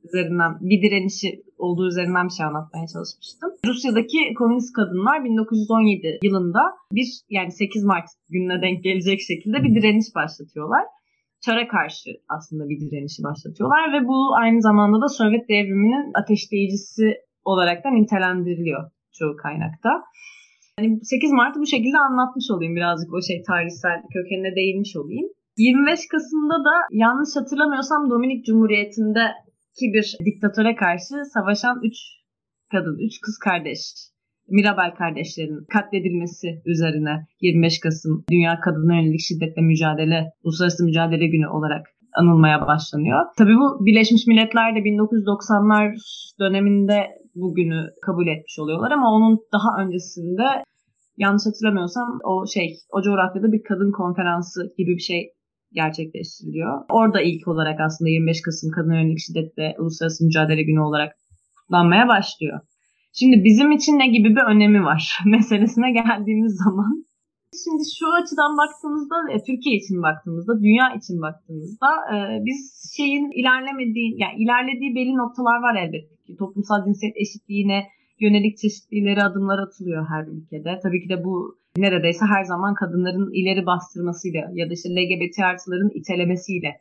üzerinden bir direnişi olduğu üzerinden bir şey anlatmaya çalışmıştım. Rusya'daki komünist kadınlar 1917 yılında bir yani 8 Mart gününe denk gelecek şekilde bir direniş başlatıyorlar. Çar'a karşı aslında bir direnişi başlatıyorlar ve bu aynı zamanda da Sovyet devriminin ateşleyicisi olarak da nitelendiriliyor çoğu kaynakta. Yani 8 Mart'ı bu şekilde anlatmış olayım birazcık o şey tarihsel kökenine değinmiş olayım. 25 Kasım'da da yanlış hatırlamıyorsam Dominik Cumhuriyeti'ndeki bir diktatöre karşı savaşan 3 kadın, 3 kız kardeş Mirabel kardeşlerin katledilmesi üzerine 25 Kasım Dünya Kadına Yönelik Şiddetle Mücadele Uluslararası Mücadele Günü olarak anılmaya başlanıyor. Tabii bu Birleşmiş Milletler de 1990'lar döneminde bugünü kabul etmiş oluyorlar ama onun daha öncesinde yanlış hatırlamıyorsam o şey o coğrafyada bir kadın konferansı gibi bir şey gerçekleştiriliyor. Orada ilk olarak aslında 25 Kasım Kadın Yönelik Şiddetle Uluslararası Mücadele Günü olarak kutlanmaya başlıyor. Şimdi bizim için ne gibi bir önemi var meselesine geldiğimiz zaman. Şimdi şu açıdan baktığımızda, e, Türkiye için baktığımızda, dünya için baktığımızda e, biz şeyin ilerlemediği, yani ilerlediği belli noktalar var elbette ki. Toplumsal cinsiyet eşitliğine yönelik çeşitlileri adımlar atılıyor her ülkede. Tabii ki de bu neredeyse her zaman kadınların ileri bastırmasıyla ya da işte LGBT artıların itelemesiyle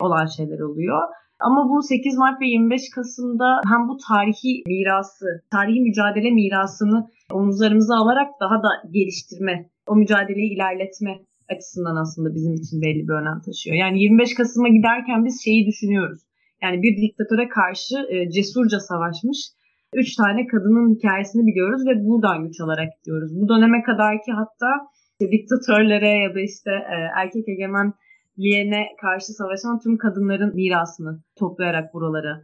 olan şeyler oluyor. Ama bu 8 Mart ve 25 Kasım'da hem bu tarihi mirası, tarihi mücadele mirasını omuzlarımıza alarak daha da geliştirme, o mücadeleyi ilerletme açısından aslında bizim için belli bir önem taşıyor. Yani 25 Kasım'a giderken biz şeyi düşünüyoruz. Yani bir diktatöre karşı e, cesurca savaşmış üç tane kadının hikayesini biliyoruz ve buradan güç alarak gidiyoruz. Bu döneme kadar ki hatta diktatörlere ya da işte e, erkek egemen Liyen'e karşı savaşan tüm kadınların mirasını toplayarak buralara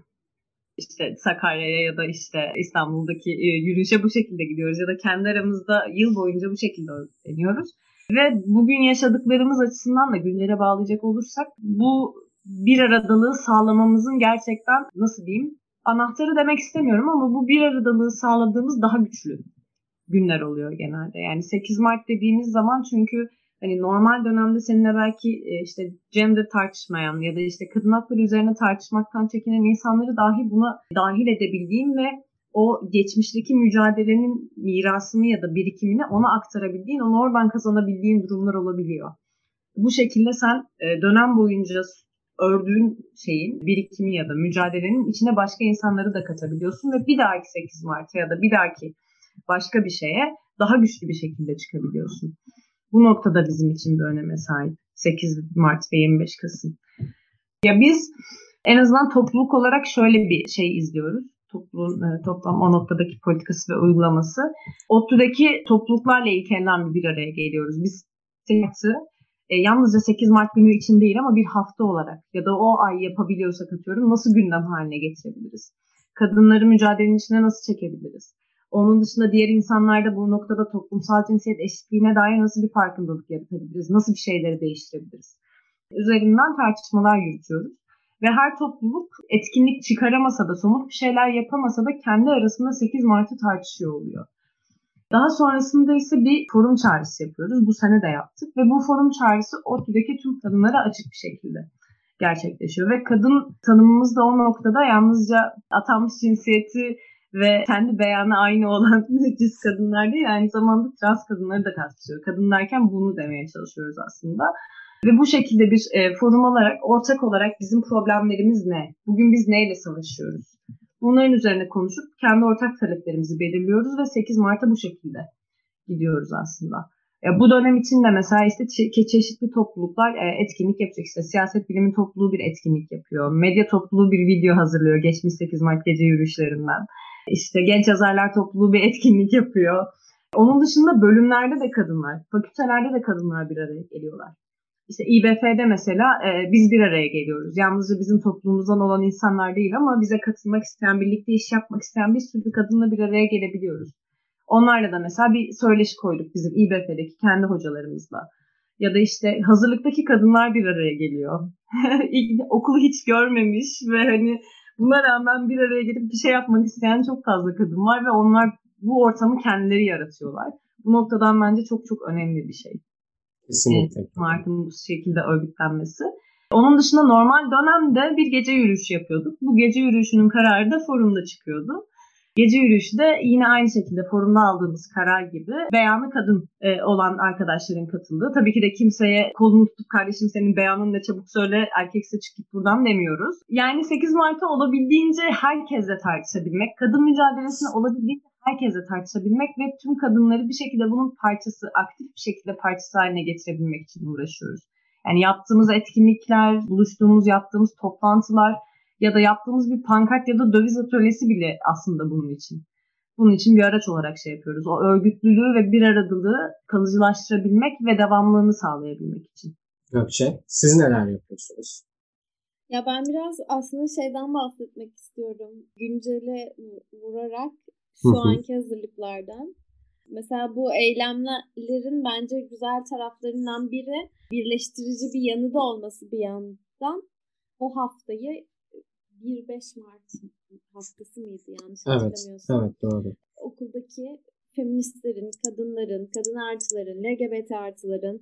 işte Sakarya'ya ya da işte İstanbul'daki e, yürüyüşe bu şekilde gidiyoruz ya da kendi aramızda yıl boyunca bu şekilde deniyoruz. Ve bugün yaşadıklarımız açısından da günlere bağlayacak olursak bu bir aradalığı sağlamamızın gerçekten nasıl diyeyim anahtarı demek istemiyorum ama bu bir aradalığı sağladığımız daha güçlü günler oluyor genelde. Yani 8 Mart dediğimiz zaman çünkü hani normal dönemde seninle belki e, işte gender tartışmayan ya da işte kadın hakları üzerine tartışmaktan çekinen insanları dahi buna dahil edebildiğim ve o geçmişteki mücadelenin mirasını ya da birikimini ona aktarabildiğin, onu oradan kazanabildiğin durumlar olabiliyor. Bu şekilde sen e, dönem boyunca ördüğün şeyin birikimi ya da mücadelenin içine başka insanları da katabiliyorsun ve bir dahaki 8 Mart'a ya da bir dahaki başka bir şeye daha güçlü bir şekilde çıkabiliyorsun. Bu noktada bizim için bir öneme sahip. 8 Mart ve 25 Kasım. Ya biz en azından topluluk olarak şöyle bir şey izliyoruz. Topluluğun e, toplam o noktadaki politikası ve uygulaması. ODTÜ'deki topluluklarla ilgilenen bir araya geliyoruz. Biz seyahatı e, yalnızca 8 Mart günü için değil ama bir hafta olarak ya da o ay yapabiliyorsak atıyorum nasıl gündem haline getirebiliriz? Kadınları mücadelenin içine nasıl çekebiliriz? Onun dışında diğer insanlarda bu noktada toplumsal cinsiyet eşitliğine dair nasıl bir farkındalık yaratabiliriz? Nasıl bir şeyleri değiştirebiliriz? Üzerinden tartışmalar yürütüyoruz. Ve her topluluk etkinlik çıkaramasa da, somut bir şeyler yapamasa da kendi arasında 8 Mart'ı tartışıyor oluyor. Daha sonrasında ise bir forum çağrısı yapıyoruz. Bu sene de yaptık ve bu forum çağrısı ODTÜ'deki tüm kadınlara açık bir şekilde gerçekleşiyor. Ve kadın tanımımız da o noktada yalnızca atanmış cinsiyeti ve kendi beyanı aynı olan cis kadınlar değil aynı zamanda trans kadınları da kapsıyor. Kadın derken bunu demeye çalışıyoruz aslında. Ve bu şekilde bir e, forum olarak, ortak olarak bizim problemlerimiz ne? Bugün biz neyle savaşıyoruz? Bunların üzerine konuşup kendi ortak taleplerimizi belirliyoruz ve 8 Mart'a bu şekilde gidiyoruz aslında. Ya bu dönem içinde mesela işte çeşitli topluluklar e, etkinlik yapacak. İşte siyaset bilimi topluluğu bir etkinlik yapıyor. Medya topluluğu bir video hazırlıyor geçmiş 8 Mart gece yürüyüşlerinden. İşte genç yazarlar topluluğu bir etkinlik yapıyor. Onun dışında bölümlerde de kadınlar, fakültelerde de kadınlar bir araya geliyorlar. İşte İBF'de mesela e, biz bir araya geliyoruz. Yalnızca bizim toplumumuzdan olan insanlar değil ama bize katılmak isteyen, birlikte iş yapmak isteyen bir sürü kadınla bir araya gelebiliyoruz. Onlarla da mesela bir söyleşi koyduk bizim İBF'deki kendi hocalarımızla. Ya da işte hazırlıktaki kadınlar bir araya geliyor. İlk okulu hiç görmemiş ve hani buna rağmen bir araya gelip bir şey yapmak isteyen çok fazla kadın var ve onlar bu ortamı kendileri yaratıyorlar. Bu noktadan bence çok çok önemli bir şey. Kesinlikle. markanın bu şekilde örgütlenmesi. Onun dışında normal dönemde bir gece yürüyüşü yapıyorduk. Bu gece yürüyüşünün kararı da forumda çıkıyordu. Gece yürüyüşü de yine aynı şekilde forumda aldığımız karar gibi beyanı kadın e, olan arkadaşların katıldığı. Tabii ki de kimseye kolunu tutup kardeşim senin beyanın ne çabuk söyle erkekse çık git buradan demiyoruz. Yani 8 Mart'ta olabildiğince herkesle tartışabilmek, kadın mücadelesini olabildiğince herkesle tartışabilmek ve tüm kadınları bir şekilde bunun parçası, aktif bir şekilde parçası haline getirebilmek için uğraşıyoruz. Yani yaptığımız etkinlikler, buluştuğumuz, yaptığımız toplantılar ya da yaptığımız bir pankart ya da döviz atölyesi bile aslında bunun için. Bunun için bir araç olarak şey yapıyoruz. O örgütlülüğü ve bir aradılığı kalıcılaştırabilmek ve devamlılığını sağlayabilmek için. Gökçe, siz neler yapıyorsunuz? Ya ben biraz aslında şeyden bahsetmek istiyorum. Güncele vurarak şu anki hazırlıklardan. Mesela bu eylemlerin bence güzel taraflarından biri birleştirici bir yanı da olması bir yandan. O haftayı 1-5 Mart haftası mıydı yanlış evet, hatırlamıyorsam. Evet doğru. Okuldaki feministlerin, kadınların, kadın artıların, LGBT artıların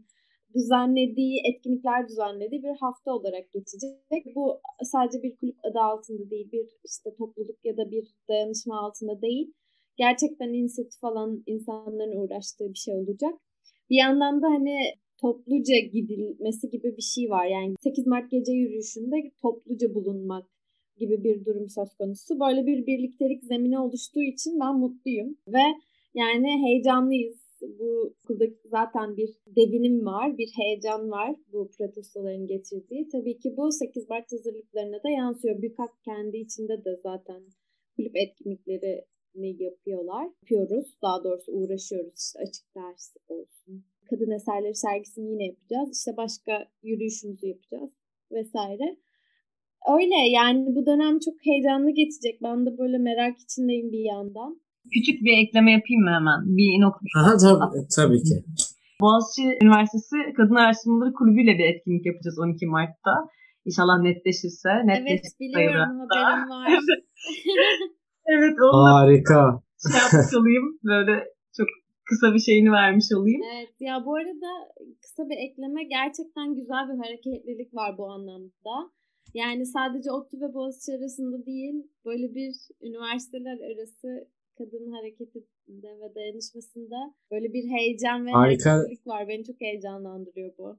düzenlediği, etkinlikler düzenlediği bir hafta olarak geçecek. Bu sadece bir kulüp adı altında değil, bir işte topluluk ya da bir dayanışma altında değil. Gerçekten inisiyatif alan insanların uğraştığı bir şey olacak. Bir yandan da hani topluca gidilmesi gibi bir şey var. Yani 8 Mart gece yürüyüşünde topluca bulunmak gibi bir durum söz konusu. Böyle bir birliktelik zemini oluştuğu için ben mutluyum ve yani heyecanlıyız. Bu okulda zaten bir devinim var, bir heyecan var bu protestoların getirdiği. Tabii ki bu 8 Mart hazırlıklarına da yansıyor. Büyükak kendi içinde de zaten kulüp etkinlikleri ne yapıyorlar. Yapıyoruz. Daha doğrusu uğraşıyoruz. İşte açık ders olsun. Kadın eserleri sergisini yine yapacağız. İşte başka yürüyüşümüzü yapacağız vesaire. Öyle yani bu dönem çok heyecanlı geçecek. Ben de böyle merak içindeyim bir yandan. Küçük bir ekleme yapayım mı hemen? Bir nokta. Aha, tabii, tabii ki. Boğaziçi Üniversitesi Kadın Araştırmaları Kulübü ile bir etkinlik yapacağız 12 Mart'ta. İnşallah netleşirse. Netleşirse evet biliyorum haberim var. evet. Harika. Şey yapmış olayım. Böyle çok kısa bir şeyini vermiş olayım. Evet ya bu arada kısa bir ekleme gerçekten güzel bir hareketlilik var bu anlamda. Yani sadece ODTÜ ve Boğaziçi arasında değil, böyle bir üniversiteler arası kadın hareketinde ve dayanışmasında böyle bir heyecan ve harika. var. Beni çok heyecanlandırıyor bu.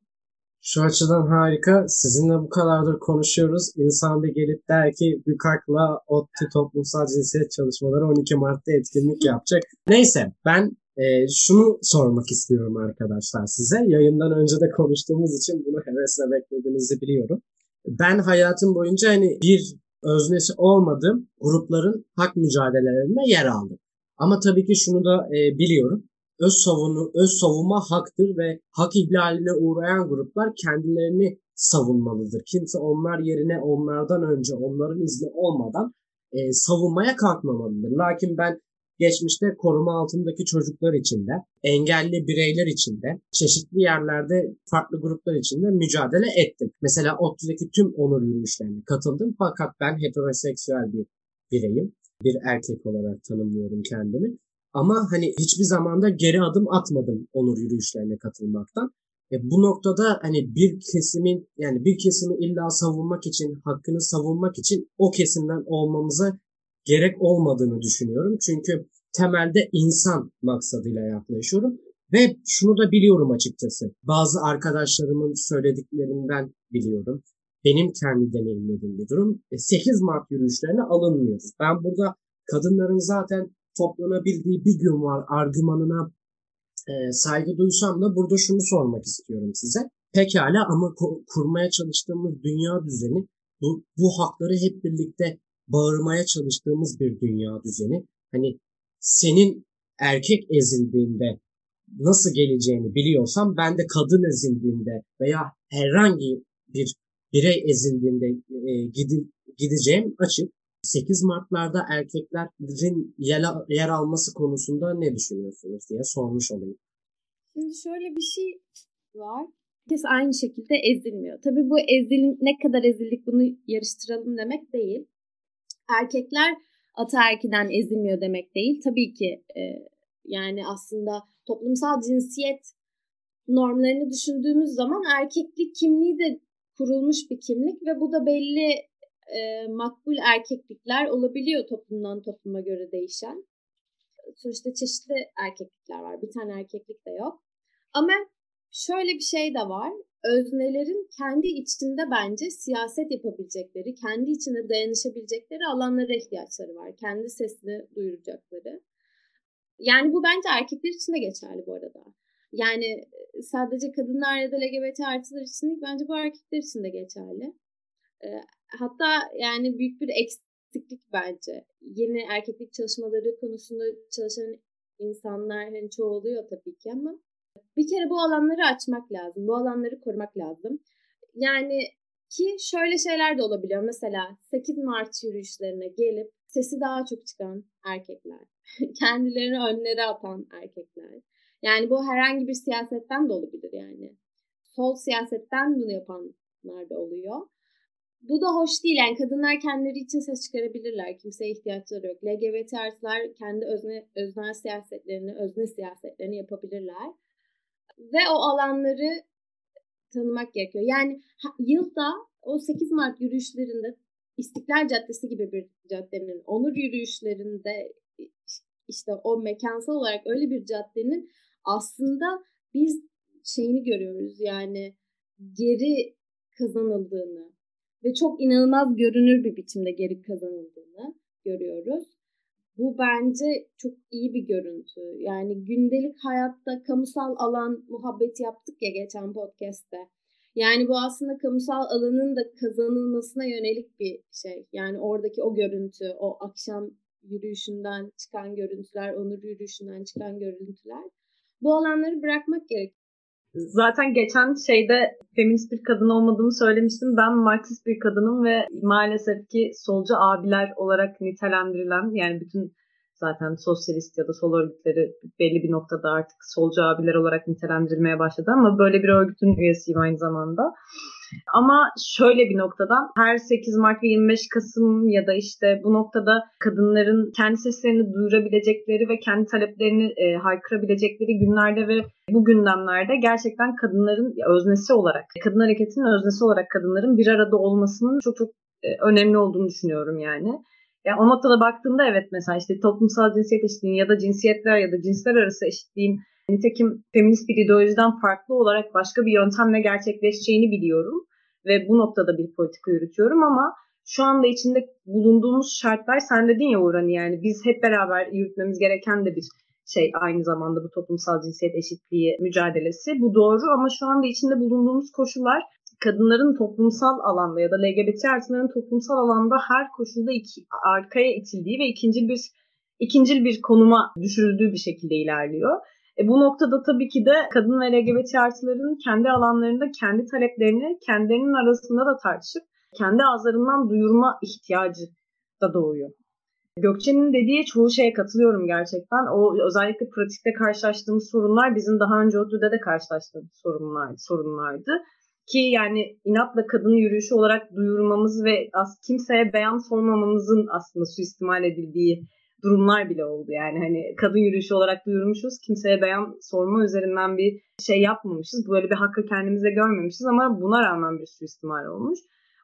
Şu açıdan harika. Sizinle bu kadardır konuşuyoruz. İnsan bir gelip der ki Bükak'la ODTÜ toplumsal cinsiyet çalışmaları 12 Mart'ta etkinlik yapacak. Neyse ben e, şunu sormak istiyorum arkadaşlar size. Yayından önce de konuştuğumuz için bunu hevesle beklediğinizi biliyorum ben hayatım boyunca hani bir öznesi olmadığım grupların hak mücadelelerinde yer aldım. Ama tabii ki şunu da e, biliyorum. Öz savunu, öz savunma haktır ve hak ihlaline uğrayan gruplar kendilerini savunmalıdır. Kimse onlar yerine onlardan önce onların izni olmadan e, savunmaya kalkmamalıdır. Lakin ben geçmişte koruma altındaki çocuklar için de, engelli bireyler için de, çeşitli yerlerde farklı gruplar için de mücadele ettim. Mesela ODTÜ'deki tüm onur yürüyüşlerine katıldım fakat ben heteroseksüel bir bireyim. Bir erkek olarak tanımlıyorum kendimi. Ama hani hiçbir zamanda geri adım atmadım onur yürüyüşlerine katılmaktan. E, bu noktada hani bir kesimin yani bir kesimi illa savunmak için, hakkını savunmak için o kesimden olmamıza gerek olmadığını düşünüyorum. Çünkü temelde insan maksadıyla yaklaşıyorum. Ve şunu da biliyorum açıkçası. Bazı arkadaşlarımın söylediklerinden biliyorum. Benim kendi deneyimlediğim bir durum. 8 e, Mart yürüyüşlerine alınmıyoruz. Ben burada kadınların zaten toplanabildiği bir gün var argümanına e, saygı duysam da burada şunu sormak istiyorum size. Pekala ama kurmaya çalıştığımız dünya düzeni bu, bu hakları hep birlikte bağırmaya çalıştığımız bir dünya düzeni. Hani senin erkek ezildiğinde nasıl geleceğini biliyorsam ben de kadın ezildiğinde veya herhangi bir birey ezildiğinde e, gidi, gideceğim açık. 8 Mart'larda erkeklerin yer, yer alması konusunda ne düşünüyorsunuz diye sormuş olayım. Şimdi şöyle bir şey var. Herkes aynı şekilde ezilmiyor. Tabii bu ezil ne kadar ezildik bunu yarıştıralım demek değil erkekler ataerkiden ezilmiyor demek değil. Tabii ki e, yani aslında toplumsal cinsiyet normlarını düşündüğümüz zaman erkeklik kimliği de kurulmuş bir kimlik ve bu da belli e, makbul erkeklikler olabiliyor toplumdan topluma göre değişen. Sonuçta çeşitli erkeklikler var. Bir tane erkeklik de yok. Ama şöyle bir şey de var. Öznelerin kendi içinde bence siyaset yapabilecekleri, kendi içinde dayanışabilecekleri alanlara ihtiyaçları var. Kendi sesini duyuracakları. Yani bu bence erkekler için de geçerli bu arada. Yani sadece kadınlar ya da LGBT artılar için değil, bence bu erkekler için de geçerli. Hatta yani büyük bir eksiklik bence. Yeni erkeklik çalışmaları konusunda çalışan insanlar hani çoğalıyor tabii ki ama bir kere bu alanları açmak lazım. Bu alanları korumak lazım. Yani ki şöyle şeyler de olabiliyor. Mesela 8 Mart yürüyüşlerine gelip sesi daha çok çıkan erkekler. Kendilerini önlere atan erkekler. Yani bu herhangi bir siyasetten de olabilir yani. Sol siyasetten bunu yapanlar da oluyor. Bu da hoş değil. Yani kadınlar kendileri için ses çıkarabilirler. Kimseye ihtiyaçları yok. LGBT artılar kendi özne, öznel siyasetlerini, özne siyasetlerini yapabilirler. Ve o alanları tanımak gerekiyor. Yani yılda o 8 Mart yürüyüşlerinde İstiklal Caddesi gibi bir caddenin, onur yürüyüşlerinde işte o mekansal olarak öyle bir caddenin aslında biz şeyini görüyoruz yani geri kazanıldığını ve çok inanılmaz görünür bir biçimde geri kazanıldığını görüyoruz. Bu bence çok iyi bir görüntü. Yani gündelik hayatta kamusal alan muhabbeti yaptık ya geçen podcast'te. Yani bu aslında kamusal alanın da kazanılmasına yönelik bir şey. Yani oradaki o görüntü, o akşam yürüyüşünden çıkan görüntüler, onur yürüyüşünden çıkan görüntüler. Bu alanları bırakmak gerek. Zaten geçen şeyde feminist bir kadın olmadığımı söylemiştim. Ben Marksist bir kadınım ve maalesef ki solcu abiler olarak nitelendirilen yani bütün zaten sosyalist ya da sol örgütleri belli bir noktada artık solcu abiler olarak nitelendirmeye başladı ama böyle bir örgütün üyesiyim aynı zamanda. Ama şöyle bir noktadan her 8 Mart ve 25 Kasım ya da işte bu noktada kadınların kendi seslerini duyurabilecekleri ve kendi taleplerini e, haykırabilecekleri günlerde ve bu gündemlerde gerçekten kadınların öznesi olarak, kadın hareketinin öznesi olarak kadınların bir arada olmasının çok çok e, önemli olduğunu düşünüyorum yani. Yani o noktada baktığımda evet mesela işte toplumsal cinsiyet eşitliğin ya da cinsiyetler ya da cinsler arası eşitliğin nitekim feminist bir ideolojiden farklı olarak başka bir yöntemle gerçekleşeceğini biliyorum ve bu noktada bir politika yürütüyorum ama şu anda içinde bulunduğumuz şartlar sen dedin ya Uğran yani biz hep beraber yürütmemiz gereken de bir şey aynı zamanda bu toplumsal cinsiyet eşitliği mücadelesi. Bu doğru ama şu anda içinde bulunduğumuz koşullar kadınların toplumsal alanda ya da LGBT artıların toplumsal alanda her koşulda iki, arkaya itildiği ve ikinci bir ikincil bir konuma düşürüldüğü bir şekilde ilerliyor. E bu noktada tabii ki de kadın ve LGBT artıların kendi alanlarında kendi taleplerini kendilerinin arasında da tartışıp kendi ağızlarından duyurma ihtiyacı da doğuyor. Gökçe'nin dediği çoğu şeye katılıyorum gerçekten. O özellikle pratikte karşılaştığımız sorunlar bizim daha önce ODTÜ'de de karşılaştığımız sorunlar, sorunlardı. Ki yani inatla kadın yürüyüşü olarak duyurmamız ve as kimseye beyan sormamamızın aslında suistimal edildiği durumlar bile oldu. Yani hani kadın yürüyüşü olarak duyurmuşuz. Kimseye beyan sorma üzerinden bir şey yapmamışız. Böyle bir hakkı kendimize görmemişiz ama buna rağmen bir suistimal olmuş.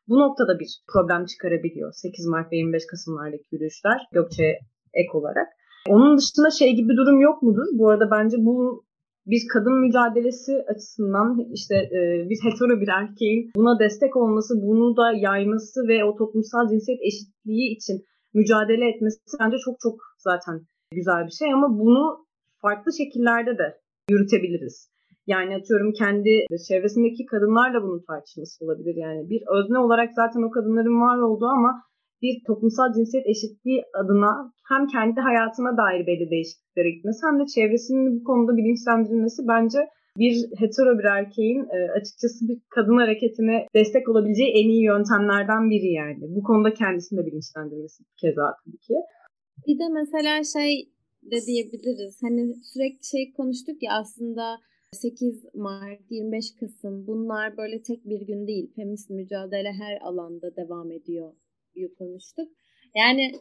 Bu noktada bir problem çıkarabiliyor. 8 Mart ve 25 Kasım'lardaki yürüyüşler Gökçe ek olarak. Onun dışında şey gibi bir durum yok mudur? Bu arada bence bu bir kadın mücadelesi açısından işte e, bir hetero bir erkeğin buna destek olması, bunu da yayması ve o toplumsal cinsiyet eşitliği için mücadele etmesi bence çok çok zaten güzel bir şey ama bunu farklı şekillerde de yürütebiliriz. Yani atıyorum kendi çevresindeki kadınlarla bunun tartışması olabilir. Yani bir özne olarak zaten o kadınların var olduğu ama bir toplumsal cinsiyet eşitliği adına hem kendi hayatına dair belli değişikliklere gitmesi hem de çevresinin bu konuda bilinçlendirilmesi bence bir hetero bir erkeğin e, açıkçası bir kadın hareketine destek olabileceği en iyi yöntemlerden biri yani. Bu konuda kendisini de bilinçlendirmesi keza tabii ki. Bir de mesela şey de diyebiliriz. Hani sürekli şey konuştuk ya aslında 8 Mart, 25 Kasım bunlar böyle tek bir gün değil. Feminist mücadele her alanda devam ediyor konuştuk. Yani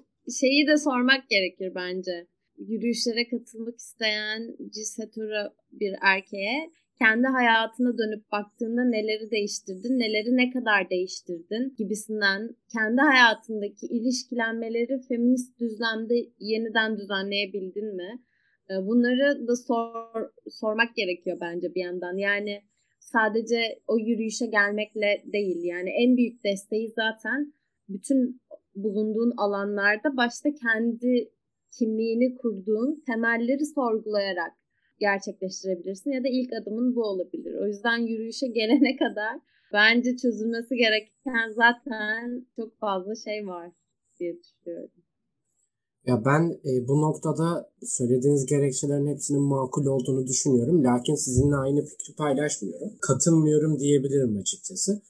şeyi de sormak gerekir bence. Yürüyüşlere katılmak isteyen cis hetero bir erkeğe kendi hayatına dönüp baktığında neleri değiştirdin, neleri ne kadar değiştirdin gibisinden kendi hayatındaki ilişkilenmeleri feminist düzlemde yeniden düzenleyebildin mi? Ee, bunları da sor, sormak gerekiyor bence bir yandan. Yani sadece o yürüyüşe gelmekle değil. Yani en büyük desteği zaten bütün bulunduğun alanlarda başta kendi kimliğini kurduğun temelleri sorgulayarak gerçekleştirebilirsin ya da ilk adımın bu olabilir. O yüzden yürüyüşe gelene kadar bence çözülmesi gereken zaten çok fazla şey var diye düşünüyorum. Ya ben e, bu noktada söylediğiniz gerekçelerin hepsinin makul olduğunu düşünüyorum. Lakin sizinle aynı fikri paylaşmıyorum. Katılmıyorum diyebilirim açıkçası.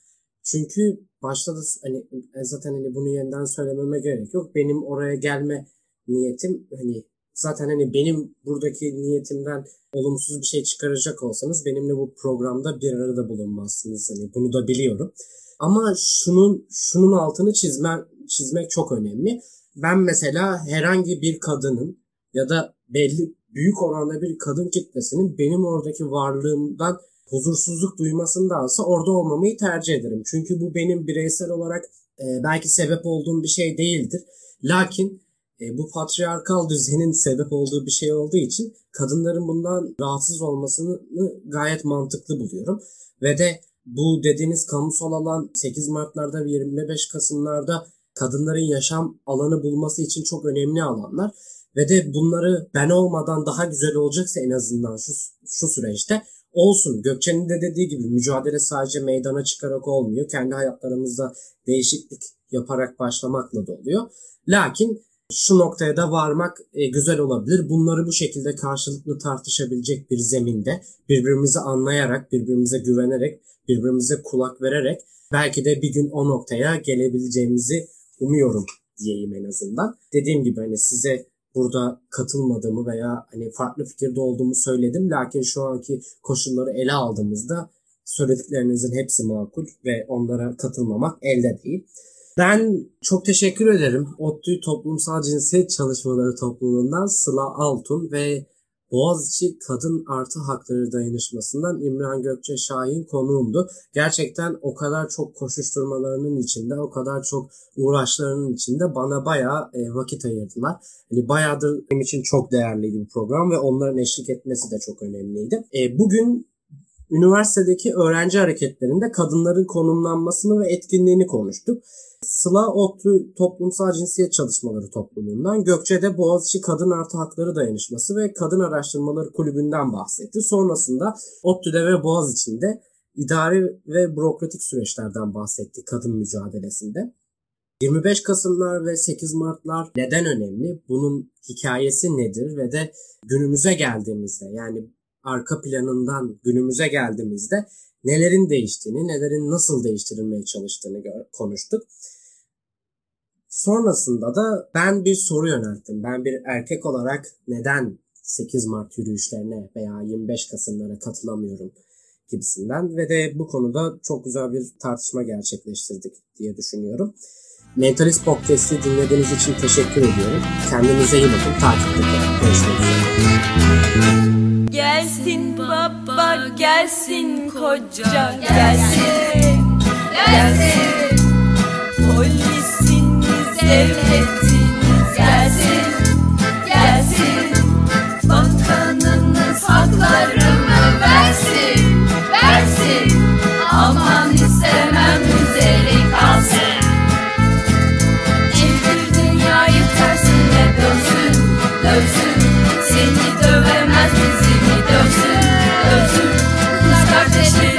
Çünkü başta da hani e, zaten hani bunu yeniden söylememe gerek yok. Benim oraya gelme niyetim hani zaten hani benim buradaki niyetimden olumsuz bir şey çıkaracak olsanız benimle bu programda bir arada bulunmazsınız. Hani bunu da biliyorum. Ama şunun şunun altını çizme, çizmek çok önemli. Ben mesela herhangi bir kadının ya da belli büyük oranda bir kadın kitlesinin benim oradaki varlığımdan huzursuzluk duymasındansa orada olmamayı tercih ederim. Çünkü bu benim bireysel olarak e, belki sebep olduğum bir şey değildir. Lakin e, bu patriarkal düzenin sebep olduğu bir şey olduğu için kadınların bundan rahatsız olmasını gayet mantıklı buluyorum. Ve de bu dediğiniz kamusal alan 8 Mart'larda ve 25 Kasım'larda kadınların yaşam alanı bulması için çok önemli alanlar. Ve de bunları ben olmadan daha güzel olacaksa en azından şu, şu süreçte olsun. Gökçe'nin de dediği gibi mücadele sadece meydana çıkarak olmuyor. Kendi hayatlarımızda değişiklik yaparak başlamakla da oluyor. Lakin şu noktaya da varmak e, güzel olabilir. Bunları bu şekilde karşılıklı tartışabilecek bir zeminde birbirimizi anlayarak, birbirimize güvenerek, birbirimize kulak vererek belki de bir gün o noktaya gelebileceğimizi umuyorum diyeyim en azından. Dediğim gibi hani size burada katılmadığımı veya hani farklı fikirde olduğumu söyledim. Lakin şu anki koşulları ele aldığımızda söylediklerinizin hepsi makul ve onlara katılmamak elde değil. Ben çok teşekkür ederim. ODTÜ Toplumsal Cinsiyet Çalışmaları Topluluğundan Sıla Altun ve Boğaziçi Kadın Artı Hakları Dayanışması'ndan İmran Gökçe Şahin konuğumdu. Gerçekten o kadar çok koşuşturmalarının içinde, o kadar çok uğraşlarının içinde bana bayağı e, vakit ayırdılar. Yani bayağıdır benim için çok değerliydi bu program ve onların eşlik etmesi de çok önemliydi. E, bugün üniversitedeki öğrenci hareketlerinde kadınların konumlanmasını ve etkinliğini konuştuk. Sıla ODTÜ Toplumsal Cinsiyet Çalışmaları Topluluğundan, Gökçe'de Boğaziçi Kadın Artı Hakları Dayanışması ve Kadın Araştırmaları Kulübü'nden bahsetti. Sonrasında ODTÜ'de ve Boğaziçi'nde idari ve bürokratik süreçlerden bahsetti kadın mücadelesinde. 25 Kasımlar ve 8 Martlar neden önemli? Bunun hikayesi nedir ve de günümüze geldiğimizde yani arka planından günümüze geldiğimizde nelerin değiştiğini, nelerin nasıl değiştirilmeye çalıştığını konuştuk. Sonrasında da ben bir soru yönelttim. Ben bir erkek olarak neden 8 Mart yürüyüşlerine veya 25 Kasımlara katılamıyorum gibisinden ve de bu konuda çok güzel bir tartışma gerçekleştirdik diye düşünüyorum. Mentalist Podcast'i dinlediğiniz için teşekkür ediyorum. Kendinize iyi bakın. Takipte. Görüşmek üzere. Gelsin baba gelsin koca gelsin. gelsin. Polisiniz evde This